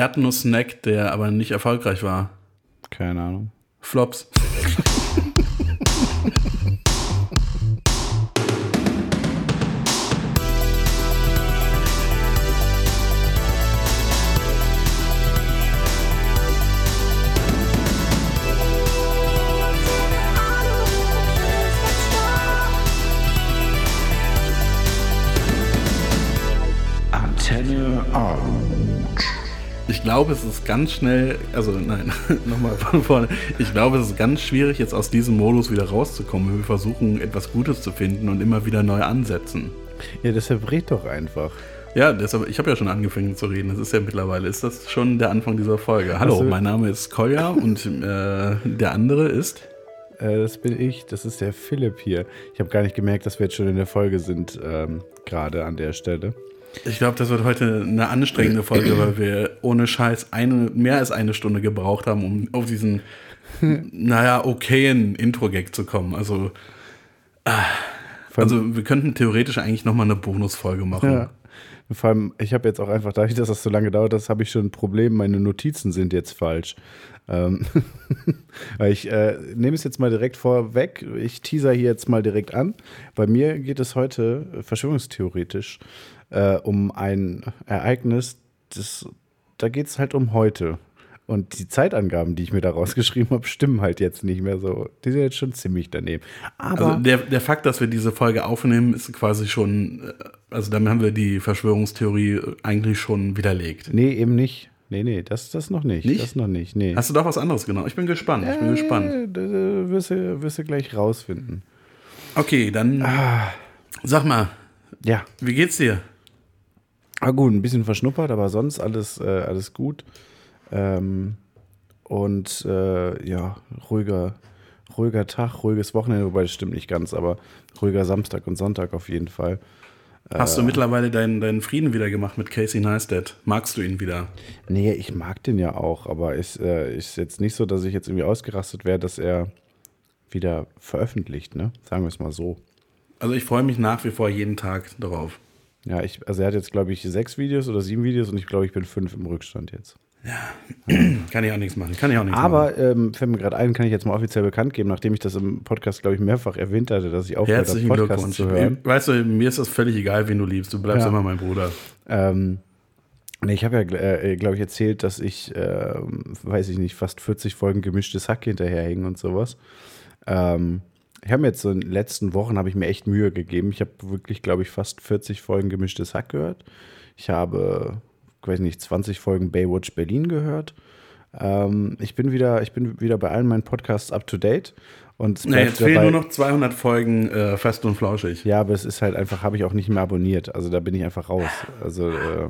Erdnuss-Snack, der aber nicht erfolgreich war? Keine Ahnung. Flops. glaube, es ist ganz schnell, also nein, nochmal von vorne. Ich glaube, es ist ganz schwierig, jetzt aus diesem Modus wieder rauszukommen. Wir versuchen, etwas Gutes zu finden und immer wieder neu ansetzen. Ja, deshalb red doch einfach. Ja, deshalb, ich habe ja schon angefangen zu reden. Das ist ja mittlerweile, ist das schon der Anfang dieser Folge. Hallo, Also- mein Name ist Kolja und äh, der andere ist. Äh, das bin ich, das ist der Philipp hier. Ich habe gar nicht gemerkt, dass wir jetzt schon in der Folge sind, ähm, gerade an der Stelle. Ich glaube, das wird heute eine anstrengende Folge, weil wir ohne Scheiß eine, mehr als eine Stunde gebraucht haben, um auf diesen, naja, okayen Intro-Gag zu kommen. Also, allem- also wir könnten theoretisch eigentlich nochmal eine Bonusfolge machen. Ja. Vor allem, ich habe jetzt auch einfach, dadurch, dass das so lange dauert, das habe ich schon ein Problem, meine Notizen sind jetzt falsch. Ähm, ich äh, nehme es jetzt mal direkt vorweg, ich teaser hier jetzt mal direkt an. Bei mir geht es heute verschwörungstheoretisch äh, um ein Ereignis, das, da geht es halt um heute. Und die Zeitangaben, die ich mir da rausgeschrieben habe, stimmen halt jetzt nicht mehr so. Die sind jetzt schon ziemlich daneben. Aber Also der, der Fakt, dass wir diese Folge aufnehmen, ist quasi schon, äh, also damit haben wir die Verschwörungstheorie eigentlich schon widerlegt. nee, eben nicht. Nee, nee, das, das noch nicht. Nicht? Das noch nicht. Nee. Hast du doch was anderes genommen? Ich bin gespannt, ich bin gespannt. Äh, da wirst, du, wirst du gleich rausfinden. Okay, dann sag mal, Ja. wie geht's dir? Ah, gut, ein bisschen verschnuppert, aber sonst alles, äh, alles gut. Ähm, und äh, ja, ruhiger, ruhiger Tag, ruhiges Wochenende, wobei das stimmt nicht ganz, aber ruhiger Samstag und Sonntag auf jeden Fall. Hast du mittlerweile deinen, deinen Frieden wieder gemacht mit Casey Neistat? Magst du ihn wieder? Nee, ich mag den ja auch, aber es äh, ist jetzt nicht so, dass ich jetzt irgendwie ausgerastet wäre, dass er wieder veröffentlicht, ne? Sagen wir es mal so. Also ich freue mich nach wie vor jeden Tag darauf. Ja, ich, also er hat jetzt, glaube ich, sechs Videos oder sieben Videos und ich glaube, ich bin fünf im Rückstand jetzt. Kann ich auch nichts machen. Kann ich auch nichts machen. Aber ähm, fällt mir gerade ein, kann ich jetzt mal offiziell bekannt geben, nachdem ich das im Podcast, glaube ich, mehrfach erwähnt hatte, dass ich Herzlichen Podcasts Glückwunsch. zu hören. Weißt du, mir ist das völlig egal, wen du liebst. Du bleibst Ja. immer mein Bruder. Ähm, nee, ich habe ja, äh, glaube ich, erzählt, dass ich, ähm, weiß ich nicht, fast 40 Folgen gemischtes Hack hinterherhängen und sowas. Ähm, ich habe mir jetzt so in den letzten Wochen habe ich mir echt Mühe gegeben. Ich habe wirklich, glaube ich, fast 40 Folgen gemischtes Hack gehört. Ich habe, ich weiß nicht, 20 Folgen Baywatch Berlin gehört. Ähm, ich bin wieder, ich bin wieder bei allen meinen Podcasts up to date. Und bleibt jetzt fehlen nur noch 200 Folgen äh, fest und flauschig. ja, aber es ist halt einfach, habe ich auch nicht mehr abonniert. Also da bin ich einfach raus. Also äh,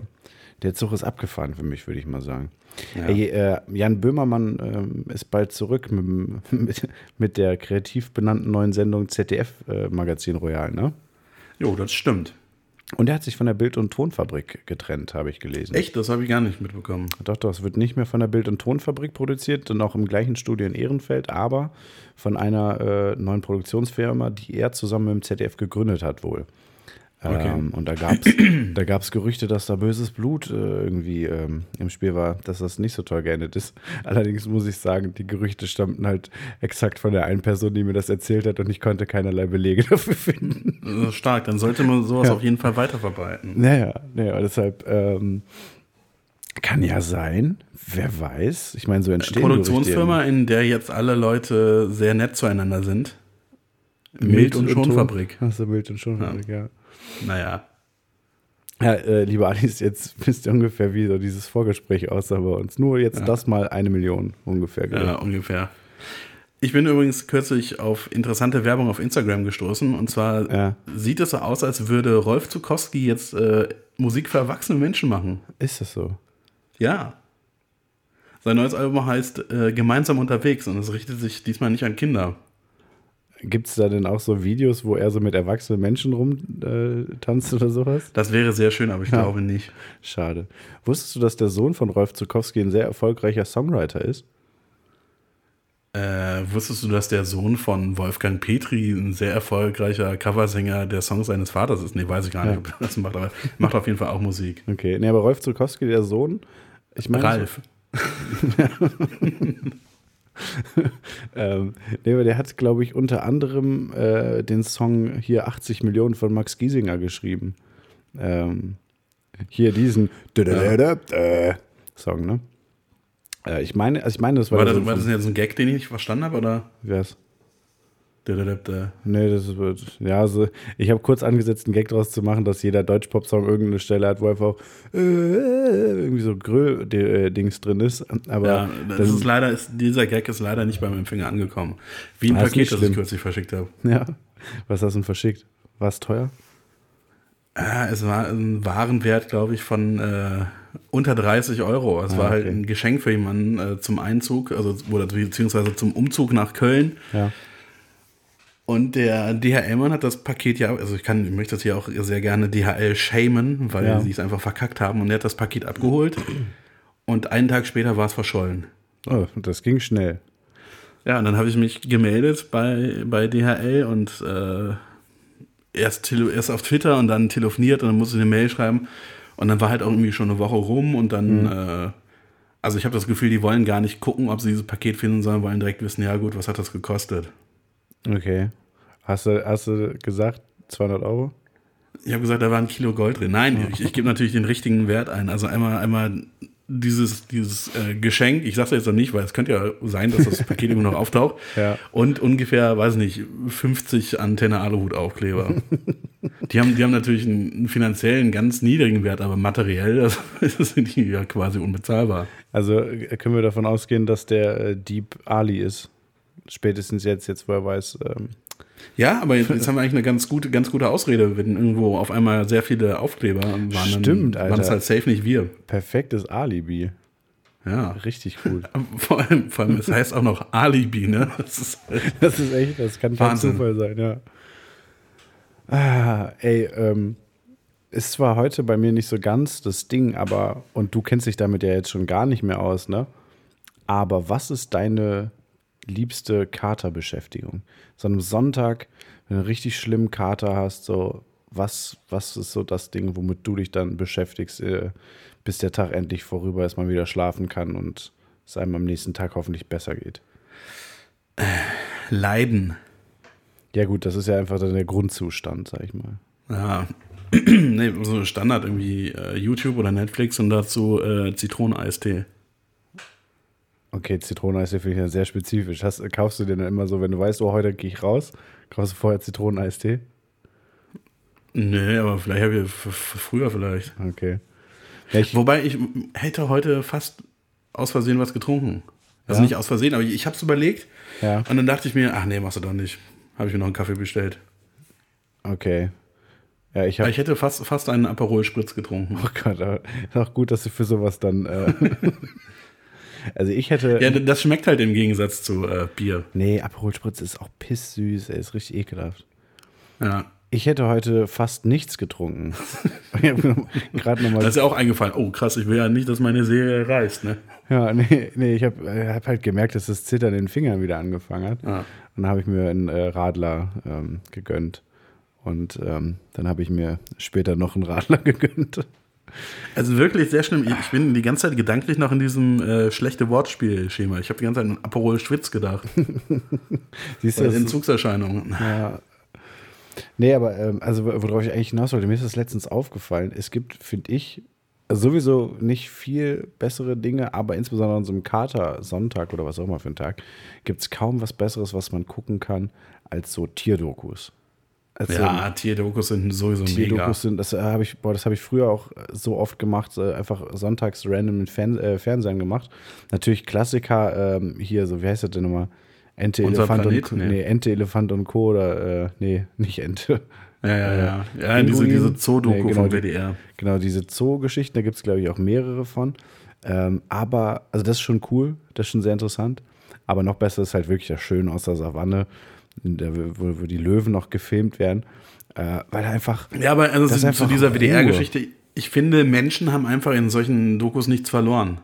der Zug ist abgefahren für mich, würde ich mal sagen. Ja. Ey, äh, Jan Böhmermann ähm, ist bald zurück mit, mit, mit der kreativ benannten neuen Sendung ZDF äh, Magazin Royal, ne? Jo, das stimmt. Und er hat sich von der Bild- und Tonfabrik getrennt, habe ich gelesen. Echt? Das habe ich gar nicht mitbekommen. Doch, doch, es wird nicht mehr von der Bild- und Tonfabrik produziert und auch im gleichen Studio in Ehrenfeld, aber von einer äh, neuen Produktionsfirma, die er zusammen mit dem ZDF gegründet hat wohl. Okay. Ähm, und da gab es da gab's Gerüchte, dass da böses Blut äh, irgendwie ähm, im Spiel war, dass das nicht so toll geendet ist. Allerdings muss ich sagen, die Gerüchte stammten halt exakt von der einen Person, die mir das erzählt hat und ich konnte keinerlei Belege dafür finden. Ist stark. Dann sollte man sowas Ja. auf jeden Fall weiterverbreiten. Naja, naja, deshalb ähm, kann ja sein, wer weiß. Ich meine, so entstehen Produktionsfirma, in der jetzt alle Leute sehr nett zueinander sind. Gerüchte. Mild- und Schonfabrik. Achso, Mild- und Schonfabrik, ja. Naja. Ja, äh, lieber Alice, jetzt wisst ihr ungefähr, wie so dieses Vorgespräch aussah bei uns. Nur jetzt das mal eine Million ungefähr. Ja, gehört. ungefähr. Ich bin übrigens kürzlich auf interessante Werbung auf Instagram gestoßen. Und zwar Ja. sieht es so aus, als würde Rolf Zukowski jetzt äh, Musik für erwachsene Menschen machen. Ist das so? Ja. Sein neues Album heißt äh, Gemeinsam unterwegs und es richtet sich diesmal nicht an Kinder. Gibt es da denn auch so Videos, wo er so mit erwachsenen Menschen rumtanzt äh, oder sowas? Das wäre sehr schön, aber ich Ja. glaube nicht. Schade. Wusstest du, dass der Sohn von Rolf Zukowski ein sehr erfolgreicher Songwriter ist? Äh, wusstest du, dass der Sohn von Wolfgang Petri ein sehr erfolgreicher Coversänger der Songs seines Vaters ist? Nee, weiß ich gar nicht, Ja. ob er das macht, aber macht auf jeden Fall auch Musik. Okay, nee, aber Rolf Zukowski, der Sohn, Ich meine, Ralf. ähm, nee, der hat, glaube ich, unter anderem äh, den Song hier 80 Millionen von Max Giesinger geschrieben. Ähm, hier diesen Song, ne? Äh, ich meine, also ich meine, das war, War das, so war das jetzt ein Gag, den ich nicht verstanden habe? Oder? Wer's? Dö-dö-dö-dö. Nee, das wird, ja, so, ich habe kurz angesetzt, einen Gag draus zu machen, dass jeder Deutschpop-Song irgendeine Stelle hat, wo einfach äh, irgendwie so Grill-Dings drin ist. Aber Ja, das dann- ist leider, ist, dieser Gag ist leider nicht beim Empfänger angekommen. Wie ein Ah, Paket, das ich kürzlich verschickt habe. ja, was hast du denn verschickt? War es teuer? Ah, es war ein Warenwert, glaube ich, von äh, unter 30 Euro. Es Ah, war halt okay. ein Geschenk für jemanden äh, zum Einzug, also oder beziehungsweise zum Umzug nach Köln. Ja. Und der DHL-Mann hat das Paket ja, also ich kann, ich möchte das hier auch sehr gerne DHL shamen, weil Ja. sie es einfach verkackt haben. Und er hat das Paket abgeholt und einen Tag später war es verschollen. Oh, das ging schnell. Ja, und dann habe ich mich gemeldet bei, bei DHL und äh, erst, erst auf Twitter und dann telefoniert und dann musste ich eine Mail schreiben. Und dann war halt auch irgendwie schon eine Woche rum und dann, äh, also ich habe das Gefühl, die wollen gar nicht gucken, ob sie dieses Paket finden, sondern wollen direkt wissen, ja gut, was hat das gekostet? Okay. Hast du, hast du gesagt 200 Euro? Ich habe gesagt, da war ein Kilo Gold drin. Nein, ich, ich gebe natürlich den richtigen Wert ein. Also einmal, einmal dieses, dieses äh, Geschenk, ich sage jetzt noch nicht, weil es könnte ja sein, dass das Paket immer noch auftaucht. Ja. Und ungefähr, weiß nicht, 50 Antenne Aluhut-Aufkleber. die, haben, die haben natürlich einen, einen finanziellen ganz niedrigen Wert, aber materiell das sind die ja quasi unbezahlbar. Also äh, können wir davon ausgehen, dass der äh, Dieb Ali ist. Spätestens jetzt, jetzt wo er weiß. Ähm, Ja, aber jetzt, jetzt haben wir eigentlich eine ganz gute, ganz gute Ausrede, wenn irgendwo auf einmal sehr viele Aufkleber waren. Stimmt, dann waren es Alter. halt safe nicht wir. perfektes Alibi. Ja. Richtig gut. Vor allem, vor allem, es heißt auch noch Alibi, ne? Das ist, Das ist echt, das kann kein. Zufall sein, ja. Ah, ey, ähm, ist zwar heute bei mir nicht so ganz das Ding, aber, und du kennst dich damit ja jetzt schon gar nicht mehr aus, ne? Aber was ist deine liebste Katerbeschäftigung? So am Sonntag, wenn du einen richtig schlimmen Kater hast, so, was, was ist so das Ding, womit du dich dann beschäftigst, äh, bis der Tag endlich vorüber ist, man wieder schlafen kann und es einem am nächsten Tag hoffentlich besser geht? Leiden. Ja, gut, das ist ja einfach dann der Grundzustand, sag ich mal. Ja. nee, so Standard irgendwie äh, YouTube oder Netflix und dazu äh, Zitroneneistee. Okay, Zitroneneistee finde ich ja sehr spezifisch. Hast, kaufst du den dann immer so, wenn du weißt, oh, heute gehe ich raus, kaufst du vorher Zitroneneistee? Nee, aber vielleicht habe ich früher vielleicht. Okay. Ich, Wobei ich hätte heute fast aus Versehen was getrunken. Also Ja? nicht aus Versehen, aber ich, ich habe es überlegt. Ja. Und dann dachte ich mir, ach nee, machst du doch nicht. Habe ich mir noch einen Kaffee bestellt. okay. Ja, ich habe. ich hätte fast, fast einen Aperol Spritz getrunken. Oh Gott, aber ist auch gut, dass du für sowas dann. Äh, also ich hätte. Ja, das schmeckt halt im Gegensatz zu äh, Bier. nee, Aperol Spritz ist auch pisssüß, er ist richtig ekelhaft. Ja. Ich hätte heute fast nichts getrunken. gerade nochmal. Das ist ja auch eingefallen. Oh, krass, ich will ja nicht, dass meine Serie reißt, ne? Ja, nee, nee ich habe hab halt gemerkt, dass das Zittern in den Fingern wieder angefangen hat. Ja. Und dann habe ich mir einen äh, Radler ähm, gegönnt. Und ähm, dann habe ich mir später noch einen Radler gegönnt. Also wirklich sehr schlimm. Ich bin die ganze Zeit gedanklich noch in diesem äh, schlechte Wortspiel-Schema. Ich habe die ganze Zeit an Aperol Schwitz gedacht. Siehst du, das Entzugserscheinungen. ja. Nee, aber ähm, also worauf ich eigentlich hinaus wollte, mir ist das letztens aufgefallen. Es gibt, finde ich, sowieso nicht viel bessere Dinge, aber insbesondere an so einem Kater-Sonntag oder was auch immer für einen Tag, gibt es kaum was Besseres, was man gucken kann, als so Tierdokus. Als so Ja, Tierdokus sind sowieso mega. Tierdokus sind, das äh, habe ich, boah, das habe ich früher auch äh, so oft gemacht, äh, einfach sonntags random im Fern äh, Fernsehen gemacht. Natürlich Klassiker, ähm, hier, so, wie heißt das denn nochmal? Ente, Unser Elefant und Planet? Co. Nee. Nee, Ente, Elefant und Co. oder, äh, nee, nicht Ente. Ja, ja, ja. Ja, diese, Pinguin. diese Zoo-Doku Nee, genau, vom die- WDR. Genau, diese Zoo-Geschichten, da gibt es, glaube ich, auch mehrere von. Ähm, aber, also das ist schon cool, das ist schon sehr interessant. Aber noch besser ist halt wirklich das Schöne aus der Savanne, der, wo, wo die Löwen noch gefilmt werden. Äh, weil einfach, Ja, aber also zu, einfach zu dieser. WDR-Geschichte, ich finde, Menschen haben einfach in solchen Dokus nichts verloren.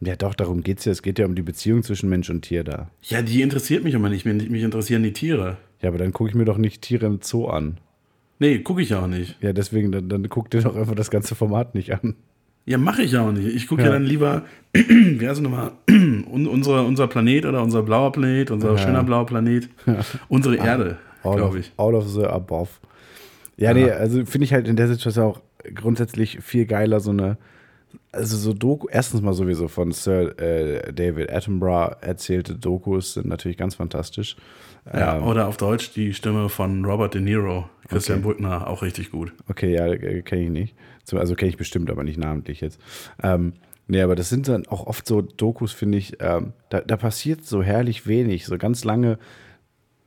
ja doch, darum geht es ja. Es geht ja um die Beziehung zwischen Mensch und Tier da. Ja, die interessiert mich immer nicht. Mich mich interessieren die Tiere. Ja, aber dann gucke ich mir doch nicht Tiere im Zoo an. Nee, gucke ich auch nicht. Ja, deswegen, dann, dann guck dir doch einfach das ganze Format nicht an. Ja, mache ich auch nicht. Ich gucke ja. ja. dann lieber, wie heißt es nochmal, unser, unser Planet oder unser blauer Planet, unser ja. schöner blauer Planet, unsere Erde, glaube ich. All of the above. Ja, ja. nee, also finde ich halt in der Situation auch grundsätzlich viel geiler, so eine, also so Doku, erstens mal sowieso von Sir äh, David Attenborough erzählte Dokus sind natürlich ganz fantastisch. Ja, ähm, oder auf Deutsch die Stimme von Robert De Niro, Christian okay. Brückner, auch richtig gut. Okay, ja, äh, kenne ich nicht. Also kenne ich bestimmt, aber nicht namentlich jetzt. Ähm, nee, aber das sind dann auch oft so Dokus, finde ich, ähm, da, da passiert so herrlich wenig, so ganz lange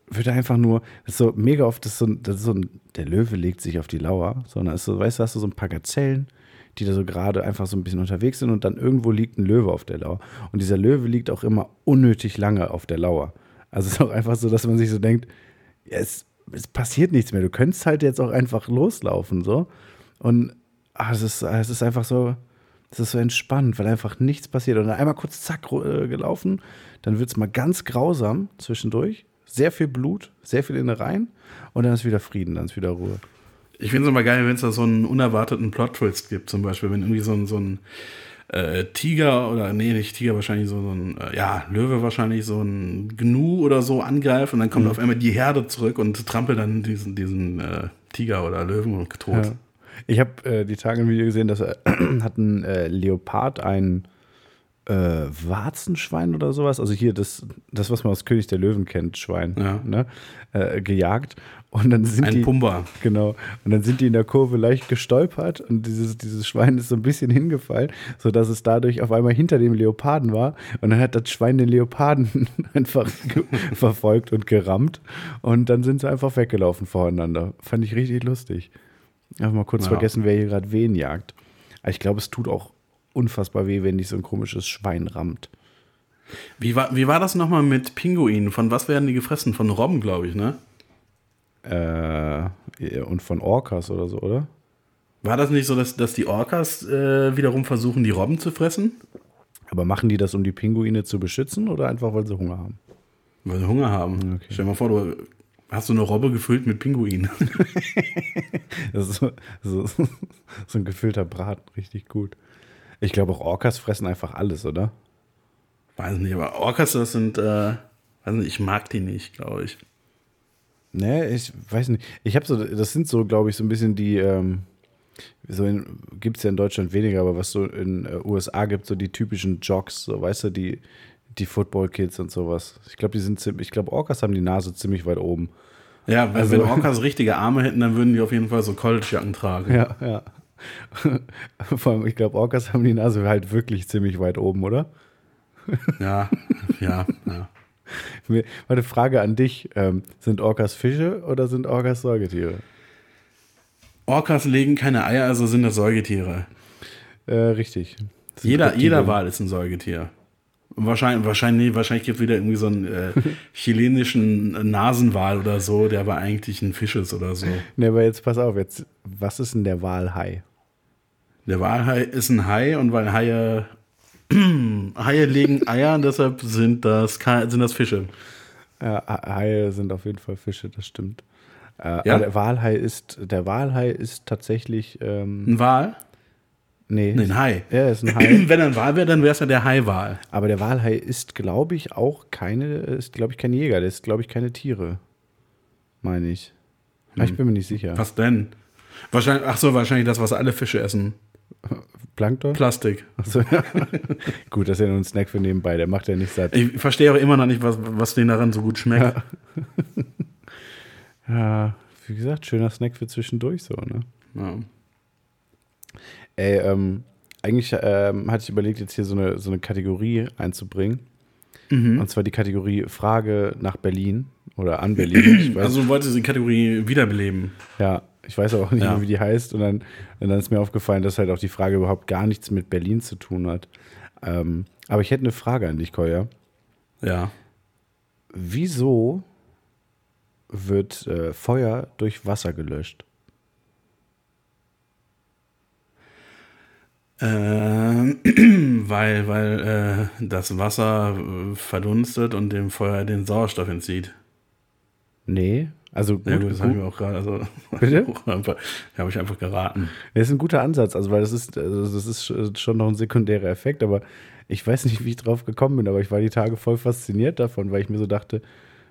wird einfach nur, das ist so mega oft, das so, das so ein, der Löwe legt sich auf die Lauer, sondern ist so, weißt du, hast du so ein paar Gazellen, die da so gerade einfach so ein bisschen unterwegs sind und dann irgendwo liegt ein Löwe auf der Lauer. Und dieser Löwe liegt auch immer unnötig lange auf der Lauer. Also es ist auch einfach so, dass man sich so denkt, es, es passiert nichts mehr. Du könntest halt jetzt auch einfach loslaufen, so. Und ach, es, ist, es ist einfach so, es ist so entspannt, weil einfach nichts passiert. Und dann einmal kurz zack äh, gelaufen, dann wird es mal ganz grausam zwischendurch. Sehr viel Blut, sehr viel Innereien und dann ist wieder Frieden, dann ist wieder Ruhe. Ich finde es immer geil, wenn es da so einen unerwarteten Plot-Twist gibt, zum Beispiel, wenn irgendwie so ein, so ein äh, Tiger oder, nee, nicht Tiger, wahrscheinlich so, so ein, äh, ja, Löwe wahrscheinlich so ein Gnu oder so angreift und dann kommt mhm. auf einmal die Herde zurück und trampelt dann diesen, diesen äh, Tiger oder Löwen tot. Ja. Ich habe äh, die Tage ein Video gesehen, dass äh, hat ein äh, Leopard ein äh, Warzenschwein oder sowas, also hier das, das, was man aus König der Löwen kennt, Schwein, ja. ne, äh, gejagt. Und dann sind ein die, Pumba. Genau. Und dann sind die in der Kurve leicht gestolpert und dieses, dieses Schwein ist so ein bisschen hingefallen, sodass es dadurch auf einmal hinter dem Leoparden war. Und dann hat das Schwein den Leoparden einfach verfolgt und gerammt. Und dann sind sie einfach weggelaufen voreinander. Fand ich richtig lustig. Einfach mal kurz ja. vergessen, wer hier gerade wen jagt. Aber ich glaube, es tut auch unfassbar weh, wenn dich so ein komisches Schwein rammt. Wie war, wie war das nochmal mit Pinguinen? Von was werden die gefressen? Von Robben, glaube ich, ne? Äh, und von Orcas oder so, oder? War das nicht so, dass, dass die Orcas äh, wiederum versuchen, die Robben zu fressen? Aber machen die das, um die Pinguine zu beschützen oder einfach, weil sie Hunger haben? Weil sie Hunger haben. Okay. Stell dir mal vor, du hast so eine Robbe gefüllt mit Pinguinen. das ist so, so, so ein gefüllter Braten, richtig gut. Ich glaube auch Orcas fressen einfach alles, oder? Weiß nicht, aber Orcas, das sind, äh, weiß nicht, ich mag die nicht, glaube ich. Nee, ich weiß nicht. Ich habe so, das sind so, glaube ich, so ein bisschen die, ähm, so gibt es ja in Deutschland weniger, aber was so in äh, USA gibt, so die typischen Jocks, so weißt du, die, die Football-Kids und sowas. Ich glaube, die sind ziemlich, ich glaube, Orcas haben die Nase ziemlich weit oben. Ja, also, wenn Orcas richtige Arme hätten, dann würden die auf jeden Fall so College-Jacken tragen. Ja, ja. Vor allem, ich glaube, Orcas haben die Nase halt wirklich ziemlich weit oben, oder? Ja, ja, ja. Meine Frage an dich: ähm, Sind Orcas Fische oder sind Orcas Säugetiere? Orcas legen keine Eier, also sind das Säugetiere. Äh, richtig. Jeder, jeder Wal ist ein Säugetier. Wahrscheinlich, wahrscheinlich, wahrscheinlich gibt es wieder irgendwie so einen äh, chilenischen Nasenwal oder so, der aber eigentlich ein Fisch ist oder so. Ne, aber jetzt pass auf, jetzt, was ist denn der Walhai? Der Walhai ist ein Hai und weil Haie, Haie legen Eier, deshalb sind das, sind das Fische. Ja, Haie sind auf jeden Fall Fische, das stimmt. Äh, ja. der Walhai ist, der Walhai ist tatsächlich. Ähm, ein Wal? Nee. nee. ein Hai. Ja, ist ein Hai. Wenn er ein Wal wäre, dann wäre es ja der Haiwal. Aber der Walhai ist, glaube ich, auch keine, ist, glaube ich, kein Jäger. Der ist, glaube ich, keine Tiere. Meine ich. Hm. Ich bin mir nicht sicher. Was denn? Wahrscheinlich, ach so, wahrscheinlich das, was alle Fische essen. Plankton? Plastik. So, ja. gut, das ist ja nur ein Snack für nebenbei, der macht ja nicht satt. Ich verstehe auch immer noch nicht, was, was denen daran so gut schmeckt. Ja. ja, wie gesagt, schöner Snack für zwischendurch so, ne? Ja. Ey, ähm, eigentlich ähm, hatte ich überlegt, jetzt hier so eine, so eine Kategorie einzubringen. Mhm. Und zwar die Kategorie Frage nach Berlin oder an Berlin. also du wolltest die Kategorie wiederbeleben. Ja, ich weiß auch nicht ja. wie die heißt. Und dann, und dann ist mir aufgefallen, dass halt auch die Frage überhaupt gar nichts mit Berlin zu tun hat. Ähm, aber ich hätte eine Frage an dich, Koya. Ja. Wieso wird äh, Feuer durch Wasser gelöscht? Äh, weil weil äh, das Wasser äh, verdunstet und dem Feuer den Sauerstoff entzieht. Nee, Also gut, ja, gut das habe ich mir auch gerade. Also, Bitte? habe ich einfach geraten. Das ist ein guter Ansatz, also weil das ist, also das ist schon noch ein sekundärer Effekt, aber ich weiß nicht, wie ich drauf gekommen bin, aber ich war die Tage voll fasziniert davon, weil ich mir so dachte,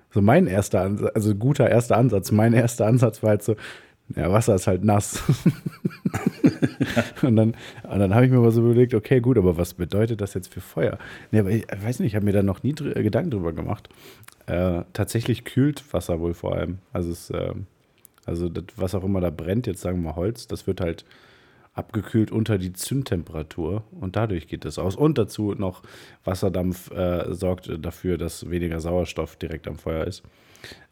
so mein erster Ansatz, also guter erster Ansatz, mein erster Ansatz war halt so, ja, Wasser ist halt nass. und dann, und dann habe ich mir mal so überlegt, okay, gut, aber was bedeutet das jetzt für Feuer? Nee, aber ich weiß nicht, ich habe mir da noch nie dr Gedanken drüber gemacht. Äh, tatsächlich kühlt Wasser wohl vor allem. Also, es, äh, also das, was auch immer da brennt, jetzt sagen wir mal Holz, das wird halt abgekühlt unter die Zündtemperatur und dadurch geht es aus. Und dazu noch Wasserdampf äh, sorgt dafür, dass weniger Sauerstoff direkt am Feuer ist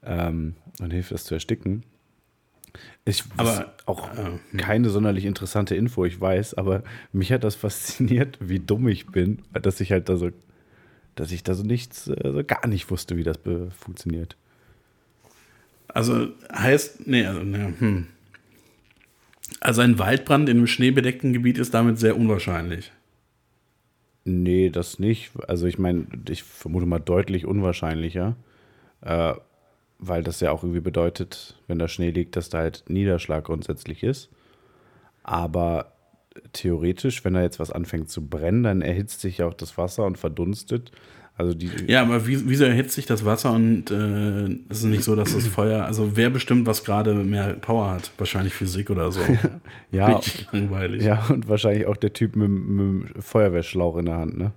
ähm, und hilft es zu ersticken. Ich aber auch äh, keine sonderlich interessante Info, ich weiß, aber mich hat das fasziniert, wie dumm ich bin, dass ich halt da so, dass ich da so nichts, also gar nicht wusste, wie das funktioniert. Also heißt, nee, also, ne, hm. Also ein Waldbrand in einem schneebedeckten Gebiet ist damit sehr unwahrscheinlich. Nee, das nicht. Also ich meine, ich vermute mal deutlich unwahrscheinlicher. Äh, weil das ja auch irgendwie bedeutet, wenn da Schnee liegt, dass da halt Niederschlag grundsätzlich ist. Aber theoretisch, wenn da jetzt was anfängt zu brennen, dann erhitzt sich ja auch das Wasser und verdunstet. Also die ja, aber wie, wieso erhitzt sich das Wasser und äh, es ist nicht so, dass das Feuer, also wer bestimmt, was gerade mehr Power hat? Wahrscheinlich Physik oder so. ja, Richtig langweilig. Ja, und wahrscheinlich auch der Typ mit, mit dem Feuerwehrschlauch in der Hand, ne?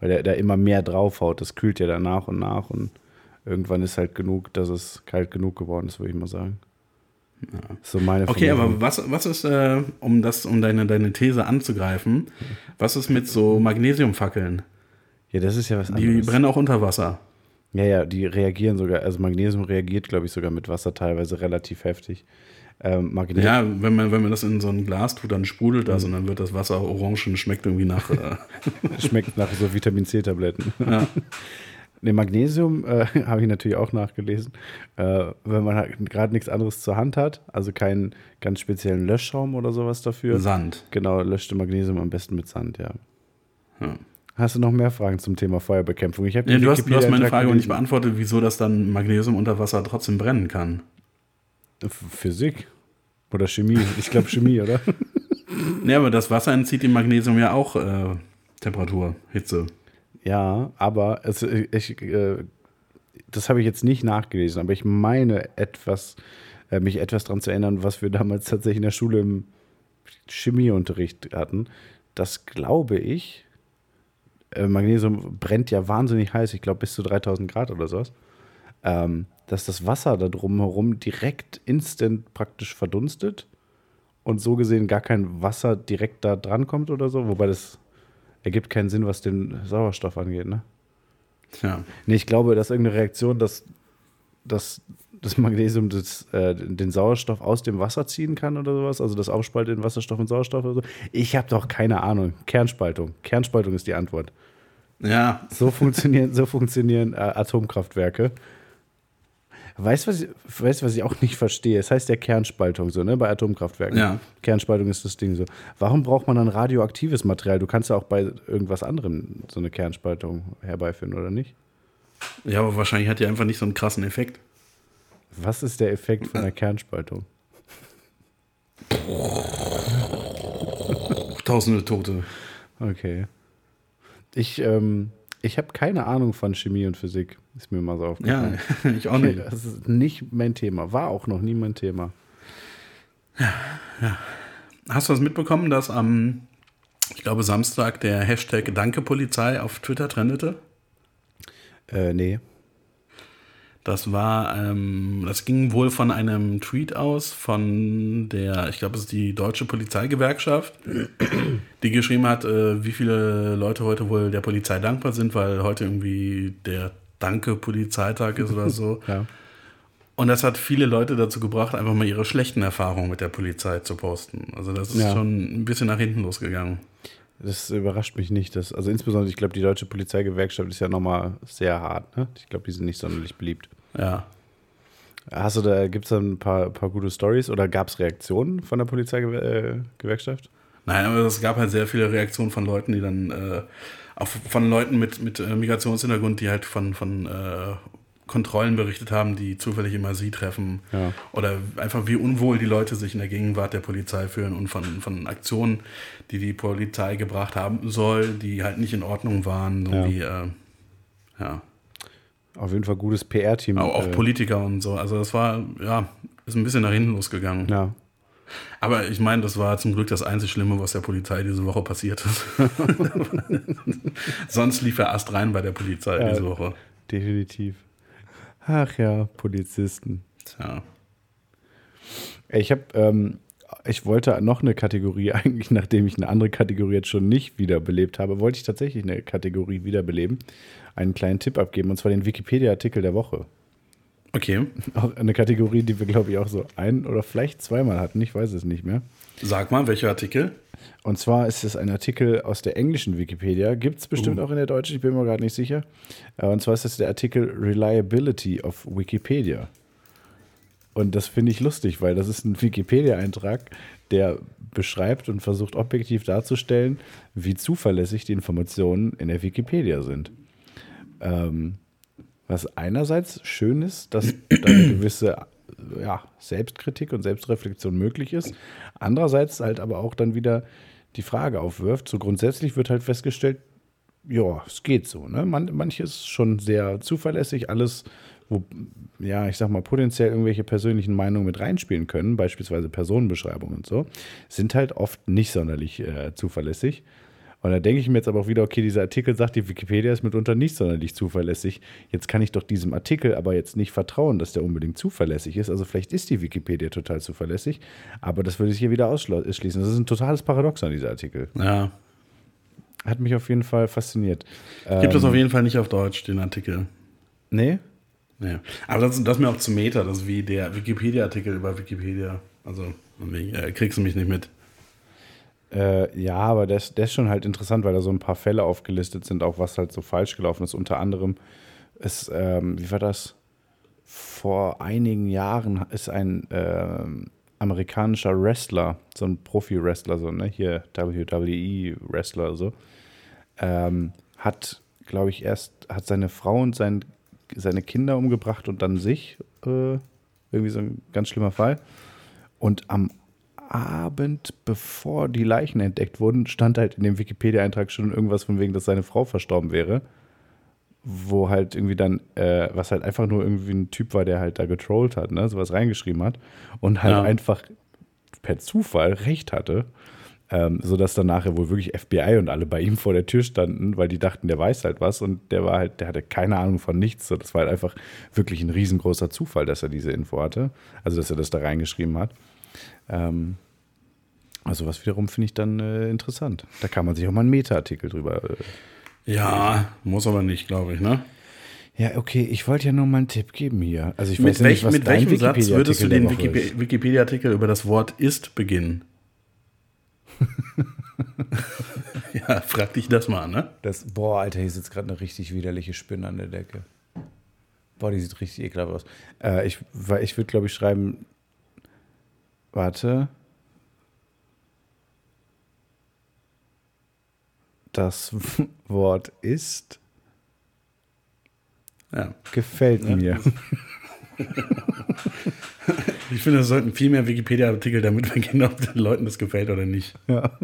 Weil der da immer mehr draufhaut. Das kühlt ja dann nach und nach und irgendwann ist halt genug, dass es kalt genug geworden ist, würde ich mal sagen. Ja. So meine okay, Vermutung. aber was, was ist, äh, um das, um deine, deine These anzugreifen, was ist mit so Magnesiumfackeln? Ja, das ist ja was anderes. Die brennen auch unter Wasser. Ja, ja, die reagieren sogar, also Magnesium reagiert, glaube ich, sogar mit Wasser teilweise relativ heftig. Ähm, ja, wenn man, wenn man das in so ein Glas tut, dann sprudelt das mhm. und dann wird das Wasser orange und schmeckt irgendwie nach. Äh schmeckt nach so Vitamin C-Tabletten. Ja. Ne, Magnesium äh, habe ich natürlich auch nachgelesen. Äh, wenn man halt gerade nichts anderes zur Hand hat, also keinen ganz speziellen Löschschaum oder sowas dafür. Sand. Genau, löschte Magnesium am besten mit Sand, ja. ja. Hast du noch mehr Fragen zum Thema Feuerbekämpfung? Ich ja, du, hast, du hast meine Frage nicht beantwortet, wieso das dann Magnesium unter Wasser trotzdem brennen kann. Physik oder Chemie? Ich glaube Chemie, oder? Ja, aber das Wasser entzieht dem Magnesium ja auch äh, Temperatur, Hitze. Ja, aber es, ich, äh, das habe ich jetzt nicht nachgelesen, aber ich meine etwas, äh, mich etwas daran zu erinnern, was wir damals tatsächlich in der Schule im Chemieunterricht hatten. Das glaube ich. Äh, Magnesium brennt ja wahnsinnig heiß, ich glaube bis zu 3000 Grad oder sowas. Ähm, dass das Wasser da drumherum direkt instant praktisch verdunstet und so gesehen gar kein Wasser direkt da dran kommt oder so, wobei das ergibt keinen Sinn, was den Sauerstoff angeht, ne? Ja. Nee, ich glaube, dass irgendeine Reaktion, dass, dass das Magnesium das, äh, den Sauerstoff aus dem Wasser ziehen kann oder sowas, also das aufspaltet in Wasserstoff und Sauerstoff oder so. Ich habe doch keine Ahnung. Kernspaltung. Kernspaltung ist die Antwort. Ja. So funktionieren, so funktionieren äh, Atomkraftwerke. Weißt du, was, ich, was ich auch nicht verstehe? Es heißt ja Kernspaltung so, ne, bei Atomkraftwerken. Ja. Kernspaltung ist das Ding so. Warum braucht man dann radioaktives Material? Du kannst ja auch bei irgendwas anderem so eine Kernspaltung herbeiführen, oder nicht? Ja, aber wahrscheinlich hat die einfach nicht so einen krassen Effekt. Was ist der Effekt von der Kernspaltung? Tausende Tote. Okay. Ich, ähm, ich habe keine Ahnung von Chemie und Physik. Ist mir mal so aufgefallen. Ja, ich auch nicht. Das ist nicht mein Thema. War auch noch nie mein Thema. Ja, ja. Hast du das mitbekommen, dass am, ich glaube, Samstag der Hashtag Danke Polizei auf Twitter trendete? Äh, nee. Das war, ähm, das ging wohl von einem Tweet aus von der, ich glaube, es ist die Deutsche Polizeigewerkschaft, die geschrieben hat, äh, wie viele Leute heute wohl der Polizei dankbar sind, weil heute irgendwie der Danke Polizeitag ist oder so. ja. Und das hat viele Leute dazu gebracht, einfach mal ihre schlechten Erfahrungen mit der Polizei zu posten. Also das ist ja. schon ein bisschen nach hinten losgegangen. Das überrascht mich nicht. Dass, also insbesondere, ich glaube, die deutsche Polizeigewerkschaft ist ja nochmal sehr hart. Ne? Ich glaube, die sind nicht sonderlich beliebt. Ja. Hast du da, gibt es da ein paar, paar gute Stories oder gab es Reaktionen von der Polizeigewerkschaft? Nein, aber es gab halt sehr viele Reaktionen von Leuten, die dann, äh, auch von Leuten mit, mit äh, Migrationshintergrund, die halt von, von äh, Kontrollen berichtet haben, die zufällig immer sie treffen. Ja. Oder einfach wie unwohl die Leute sich in der Gegenwart der Polizei fühlen und von, von Aktionen, die die Polizei gebracht haben soll, die halt nicht in Ordnung waren. So Ja. wie, äh, ja. Auf jeden Fall gutes PR-Team. Auch, auch äh, Politiker und so. Also das war, ja, ist ein bisschen nach hinten losgegangen. Ja. Aber ich meine, das war zum Glück das einzig Schlimme, was der Polizei diese Woche passiert ist. Sonst lief er erst rein bei der Polizei Ja. diese Woche. Definitiv. Ach ja, Polizisten. Tja. Ich habe, ähm, ich wollte noch eine Kategorie, eigentlich nachdem ich eine andere Kategorie jetzt schon nicht wiederbelebt habe, wollte ich tatsächlich eine Kategorie wiederbeleben, einen kleinen Tipp abgeben, und zwar den Wikipedia-Artikel der Woche. Okay, Auch eine Kategorie, die wir, glaube ich, auch so ein oder vielleicht zweimal hatten, ich weiß es nicht mehr. sag mal, welcher Artikel? Und zwar ist es ein Artikel aus der englischen Wikipedia, gibt es bestimmt auch in der deutschen, ich bin mir gerade nicht sicher. Äh, Und zwar ist das der Artikel Reliability of Wikipedia. Und das finde ich lustig, weil das ist ein Wikipedia-Eintrag, der beschreibt und versucht objektiv darzustellen, wie zuverlässig die Informationen in der Wikipedia sind. Ähm, was einerseits schön ist, dass da eine gewisse ja, Selbstkritik und Selbstreflexion möglich ist. Andererseits halt aber auch dann wieder die Frage aufwirft. So grundsätzlich wird halt festgestellt, ja, es geht so. Ne? Man, manches schon sehr zuverlässig, alles, wo, ja, ich sag mal, potenziell irgendwelche persönlichen Meinungen mit reinspielen können, beispielsweise Personenbeschreibungen und so, sind halt oft nicht sonderlich äh, zuverlässig. Und da denke ich mir jetzt aber auch wieder, okay, dieser Artikel sagt, die Wikipedia ist mitunter nicht sonderlich zuverlässig. Jetzt kann ich doch diesem Artikel aber jetzt nicht vertrauen, dass der unbedingt zuverlässig ist. Also vielleicht ist die Wikipedia total zuverlässig, aber das würde sich hier wieder ausschließen. Das ist ein totales Paradoxon, dieser Artikel. Ja. Hat mich auf jeden Fall fasziniert. Gibt es Ähm, auf jeden Fall nicht auf Deutsch, den Artikel. Nee? Nee. Aber das, das ist mir auch zu Meta, das ist wie der Wikipedia-Artikel über Wikipedia. Also, äh, kriegst du mich nicht mit. Äh, ja, aber das, das ist schon halt interessant, weil da so ein paar Fälle aufgelistet sind, auch was halt so falsch gelaufen ist. Unter anderem ist, ähm, wie war das? Vor einigen Jahren ist ein ähm, amerikanischer Wrestler, so ein Profi-Wrestler, so, ne, hier WWE-Wrestler, so, ähm, hat, glaube ich, erst, hat seine Frau und sein, seine Kinder umgebracht und dann sich. Äh, irgendwie so ein ganz schlimmer Fall. Und am Abend, bevor die Leichen entdeckt wurden, stand halt in dem Wikipedia-Eintrag schon irgendwas von wegen, dass seine Frau verstorben wäre. Wo halt irgendwie dann, äh, was halt einfach nur irgendwie ein Typ war, der halt da getrollt hat, ne, sowas reingeschrieben hat und halt Ja. einfach per Zufall recht hatte. Ähm, sodass dann nachher wohl wirklich FBI und alle bei ihm vor der Tür standen, weil die dachten, der weiß halt was und der war halt, der hatte keine Ahnung von nichts. So, Das war halt einfach wirklich ein riesengroßer Zufall, dass er diese Info hatte. Also dass er das da reingeschrieben hat. Ähm, also was wiederum finde ich dann äh, interessant. Da kann man sich auch mal einen Meta-Artikel drüber. Äh. Ja, muss aber nicht, glaube ich, ne? Ja, okay, ich wollte ja nur mal einen Tipp geben hier. Also ich Mit, weiß welch, nicht, was mit welchem Satz würdest du den. Wikipedia-Artikel über das Wort ist beginnen? ja, frag dich das mal, ne? Das, boah, Alter, hier sitzt gerade eine richtig widerliche Spinne an der Decke. Boah, die sieht richtig ekelhaft aus. Äh, ich ich würde, glaube ich, schreiben. Warte. Das Wort ist Ja. gefällt mir. Ich finde, es sollten viel mehr Wikipedia-Artikel damit beginnen, ob den Leuten das gefällt oder nicht. Ja.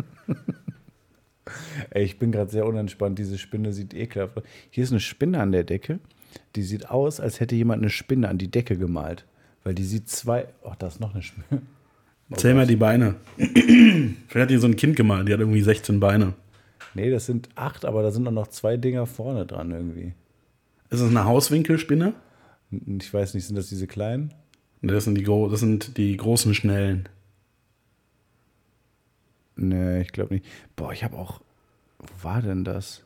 Ey, ich bin gerade sehr unentspannt. Diese Spinne sieht ekelhaft aus. Hier ist eine Spinne an der Decke. Die sieht aus, als hätte jemand eine Spinne an die Decke gemalt. Weil die sieht zwei. Oh, da ist noch eine Spinne. Zähl mal die Beine. Vielleicht hat die so ein Kind gemalt, die hat irgendwie 16 Beine. Nee, das sind acht, aber da sind auch noch zwei Dinger vorne dran irgendwie. Ist das eine Hauswinkelspinne? Ich weiß nicht, sind das diese kleinen? Ne, Das sind die, gro das sind die großen Schnellen. Nee, ich glaube nicht. Boah, ich habe auch. Wo war denn das?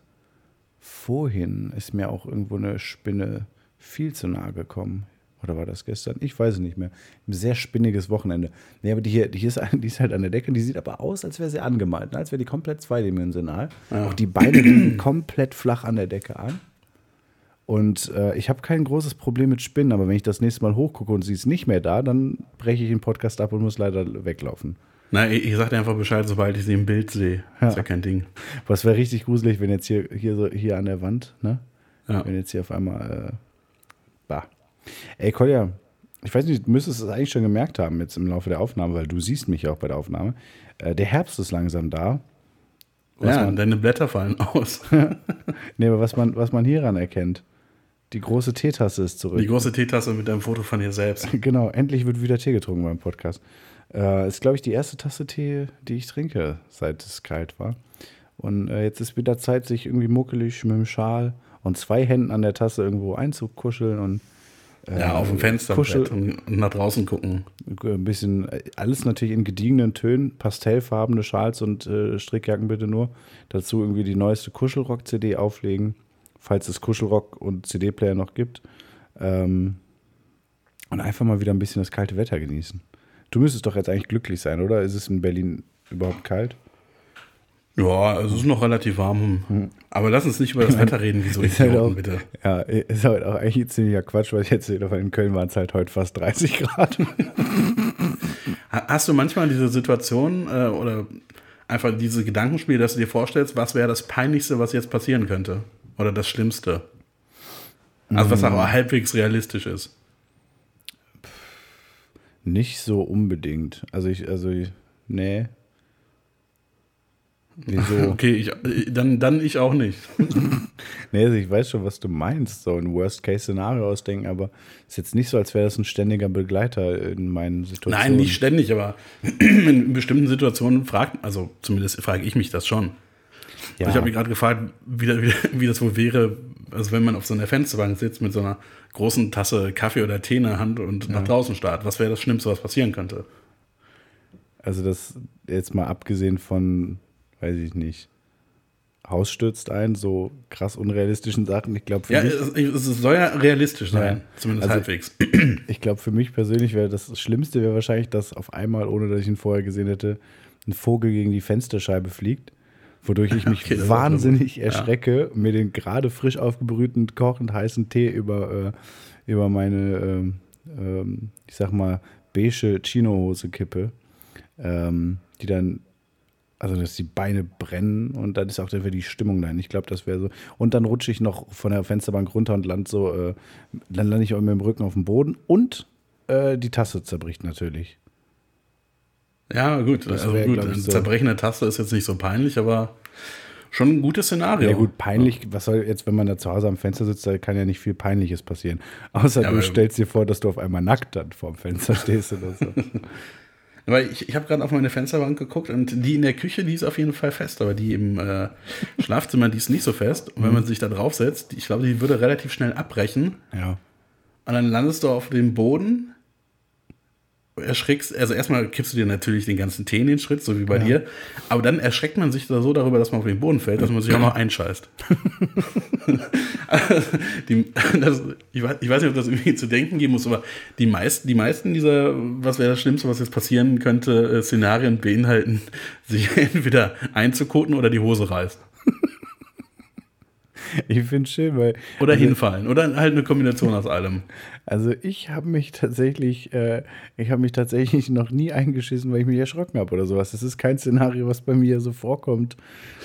Vorhin ist mir auch irgendwo eine Spinne viel zu nahe gekommen. Oder war das gestern? Ich weiß es nicht mehr. Ein sehr spinniges Wochenende. Nee, aber die hier, die, hier ist, die ist halt an der Decke. Die sieht aber aus, als wäre sie angemalt. Ne? Als wäre die komplett zweidimensional. Auch die Beine liegen komplett flach an der Decke an. Und äh, ich habe kein großes Problem mit Spinnen, aber wenn ich das nächste Mal hochgucke und sie ist nicht mehr da, dann breche ich den Podcast ab und muss leider weglaufen. Na, ich, ich sag dir einfach Bescheid, sobald ich sie im Bild sehe. Ist ja kein Ding. Was wäre richtig gruselig, wenn jetzt hier, hier so hier an der Wand, ne? Ja. Wenn jetzt hier auf einmal Bah. Ey, Kolja, ich weiß nicht, du müsstest es eigentlich schon gemerkt haben jetzt im Laufe der Aufnahme, weil du siehst mich ja auch bei der Aufnahme. Äh, der Herbst ist langsam da. Was ja, man, deine Blätter fallen aus. nee, aber was man, was man hieran erkennt, die große Teetasse ist zurück. Die große Teetasse mit deinem Foto von dir selbst. genau, endlich wird wieder Tee getrunken beim Podcast. Äh, ist, glaube ich, die erste Tasse Tee, die ich trinke, seit es kalt war. Und äh, jetzt ist wieder Zeit, sich irgendwie muckelig mit dem Schal und zwei Händen an der Tasse irgendwo einzukuscheln und ja, auf dem Fenster und nach draußen gucken. Ein bisschen, alles natürlich in gediegenen Tönen, pastellfarbene Schals und äh, Strickjacken bitte nur. Dazu irgendwie die neueste Kuschelrock-CD auflegen, falls es Kuschelrock und CD-Player noch gibt. Ähm, und einfach mal wieder ein bisschen das kalte Wetter genießen. Du müsstest doch jetzt eigentlich glücklich sein, oder? Ist es in Berlin überhaupt kalt? Ja, es ist noch relativ warm. Hm. Aber lass uns nicht über das Wetter reden, wie so ist halt auch, bitte. Ja, ist halt auch eigentlich ziemlicher Quatsch, weil ich jetzt sehe, in Köln waren es halt heute fast 30 Grad. Hast du manchmal diese Situation äh, oder einfach diese Gedankenspiel, dass du dir vorstellst, was wäre das Peinlichste, was jetzt passieren könnte? Oder das Schlimmste? Also was auch mm. halbwegs realistisch ist. Nicht so unbedingt. Also ich, also ich, nee. Wieso? Okay, ich, dann, dann ich auch nicht. nee, also ich weiß schon, was du meinst, so ein Worst-Case-Szenario ausdenken, aber es ist jetzt nicht so, als wäre das ein ständiger Begleiter in meinen Situationen. Nein, nicht ständig, aber in bestimmten Situationen fragt, also zumindest frage ich mich das schon. Ja. Ich habe mich gerade gefragt, wie, wie, wie, das wohl wäre, also wenn man auf so einer Fensterbank sitzt mit so einer großen Tasse Kaffee oder Tee in der Hand und ja. nach draußen starrt. Was wäre das Schlimmste, was passieren könnte? Also das jetzt mal abgesehen von weiß ich nicht, Haus stürzt ein, so krass unrealistischen Sachen. Ich glaube, ja, es, es, soll ja realistisch sein, ja. zumindest also, halbwegs. Ich glaube, für mich persönlich wäre das, das Schlimmste wäre wahrscheinlich, dass auf einmal, ohne dass ich ihn vorher gesehen hätte, ein Vogel gegen die Fensterscheibe fliegt, wodurch ich mich okay, wahnsinnig erschrecke, ja. mir den gerade frisch aufgebrühten, kochend heißen Tee über, äh, über meine, ähm, ähm, ich sag mal, beige Chinohose kippe, ähm, die dann also dass die Beine brennen und dann ist auch dafür die Stimmung dahin. Ich glaube, das wäre so. Und dann rutsche ich noch von der Fensterbank runter und land so, äh, dann lande ich auch mit dem Rücken auf dem Boden und äh, die Tasse zerbricht natürlich. Ja, gut. Das also wär, gut, eine so. zerbrechende Tasse ist jetzt nicht so peinlich, aber schon ein gutes Szenario. Ja, gut, peinlich, was soll jetzt, wenn man da zu Hause am Fenster sitzt, da kann ja nicht viel Peinliches passieren. Außer ja, du stellst dir vor, dass du auf einmal nackt dann vorm Fenster stehst oder so. Weil ich, ich habe gerade auf meine Fensterbank geguckt und die in der Küche, die ist auf jeden Fall fest, aber die im äh, Schlafzimmer, die ist nicht so fest. Und wenn man sich da draufsetzt, ich glaube, die würde relativ schnell abbrechen. Ja. Und dann landest du auf dem Boden erschrickst, also erstmal kippst du dir natürlich den ganzen Tee in den Schritt, so wie bei ja. dir, aber dann erschreckt man sich da so darüber, dass man auf den Boden fällt, dass man sich auch noch einscheißt. die, das, ich, weiß, ich, weiß, nicht, ob das irgendwie zu denken geben muss, aber die meisten, die meisten dieser, was wäre das Schlimmste, was jetzt passieren könnte, äh, Szenarien beinhalten, sich entweder einzukoten oder die Hose reißt. Ich finde es schön, weil. Oder also, hinfallen. Oder halt eine Kombination aus allem. Also ich habe mich tatsächlich, äh, ich habe mich tatsächlich noch nie eingeschissen, weil ich mich erschrocken habe oder sowas. Das ist kein Szenario, was bei mir so vorkommt.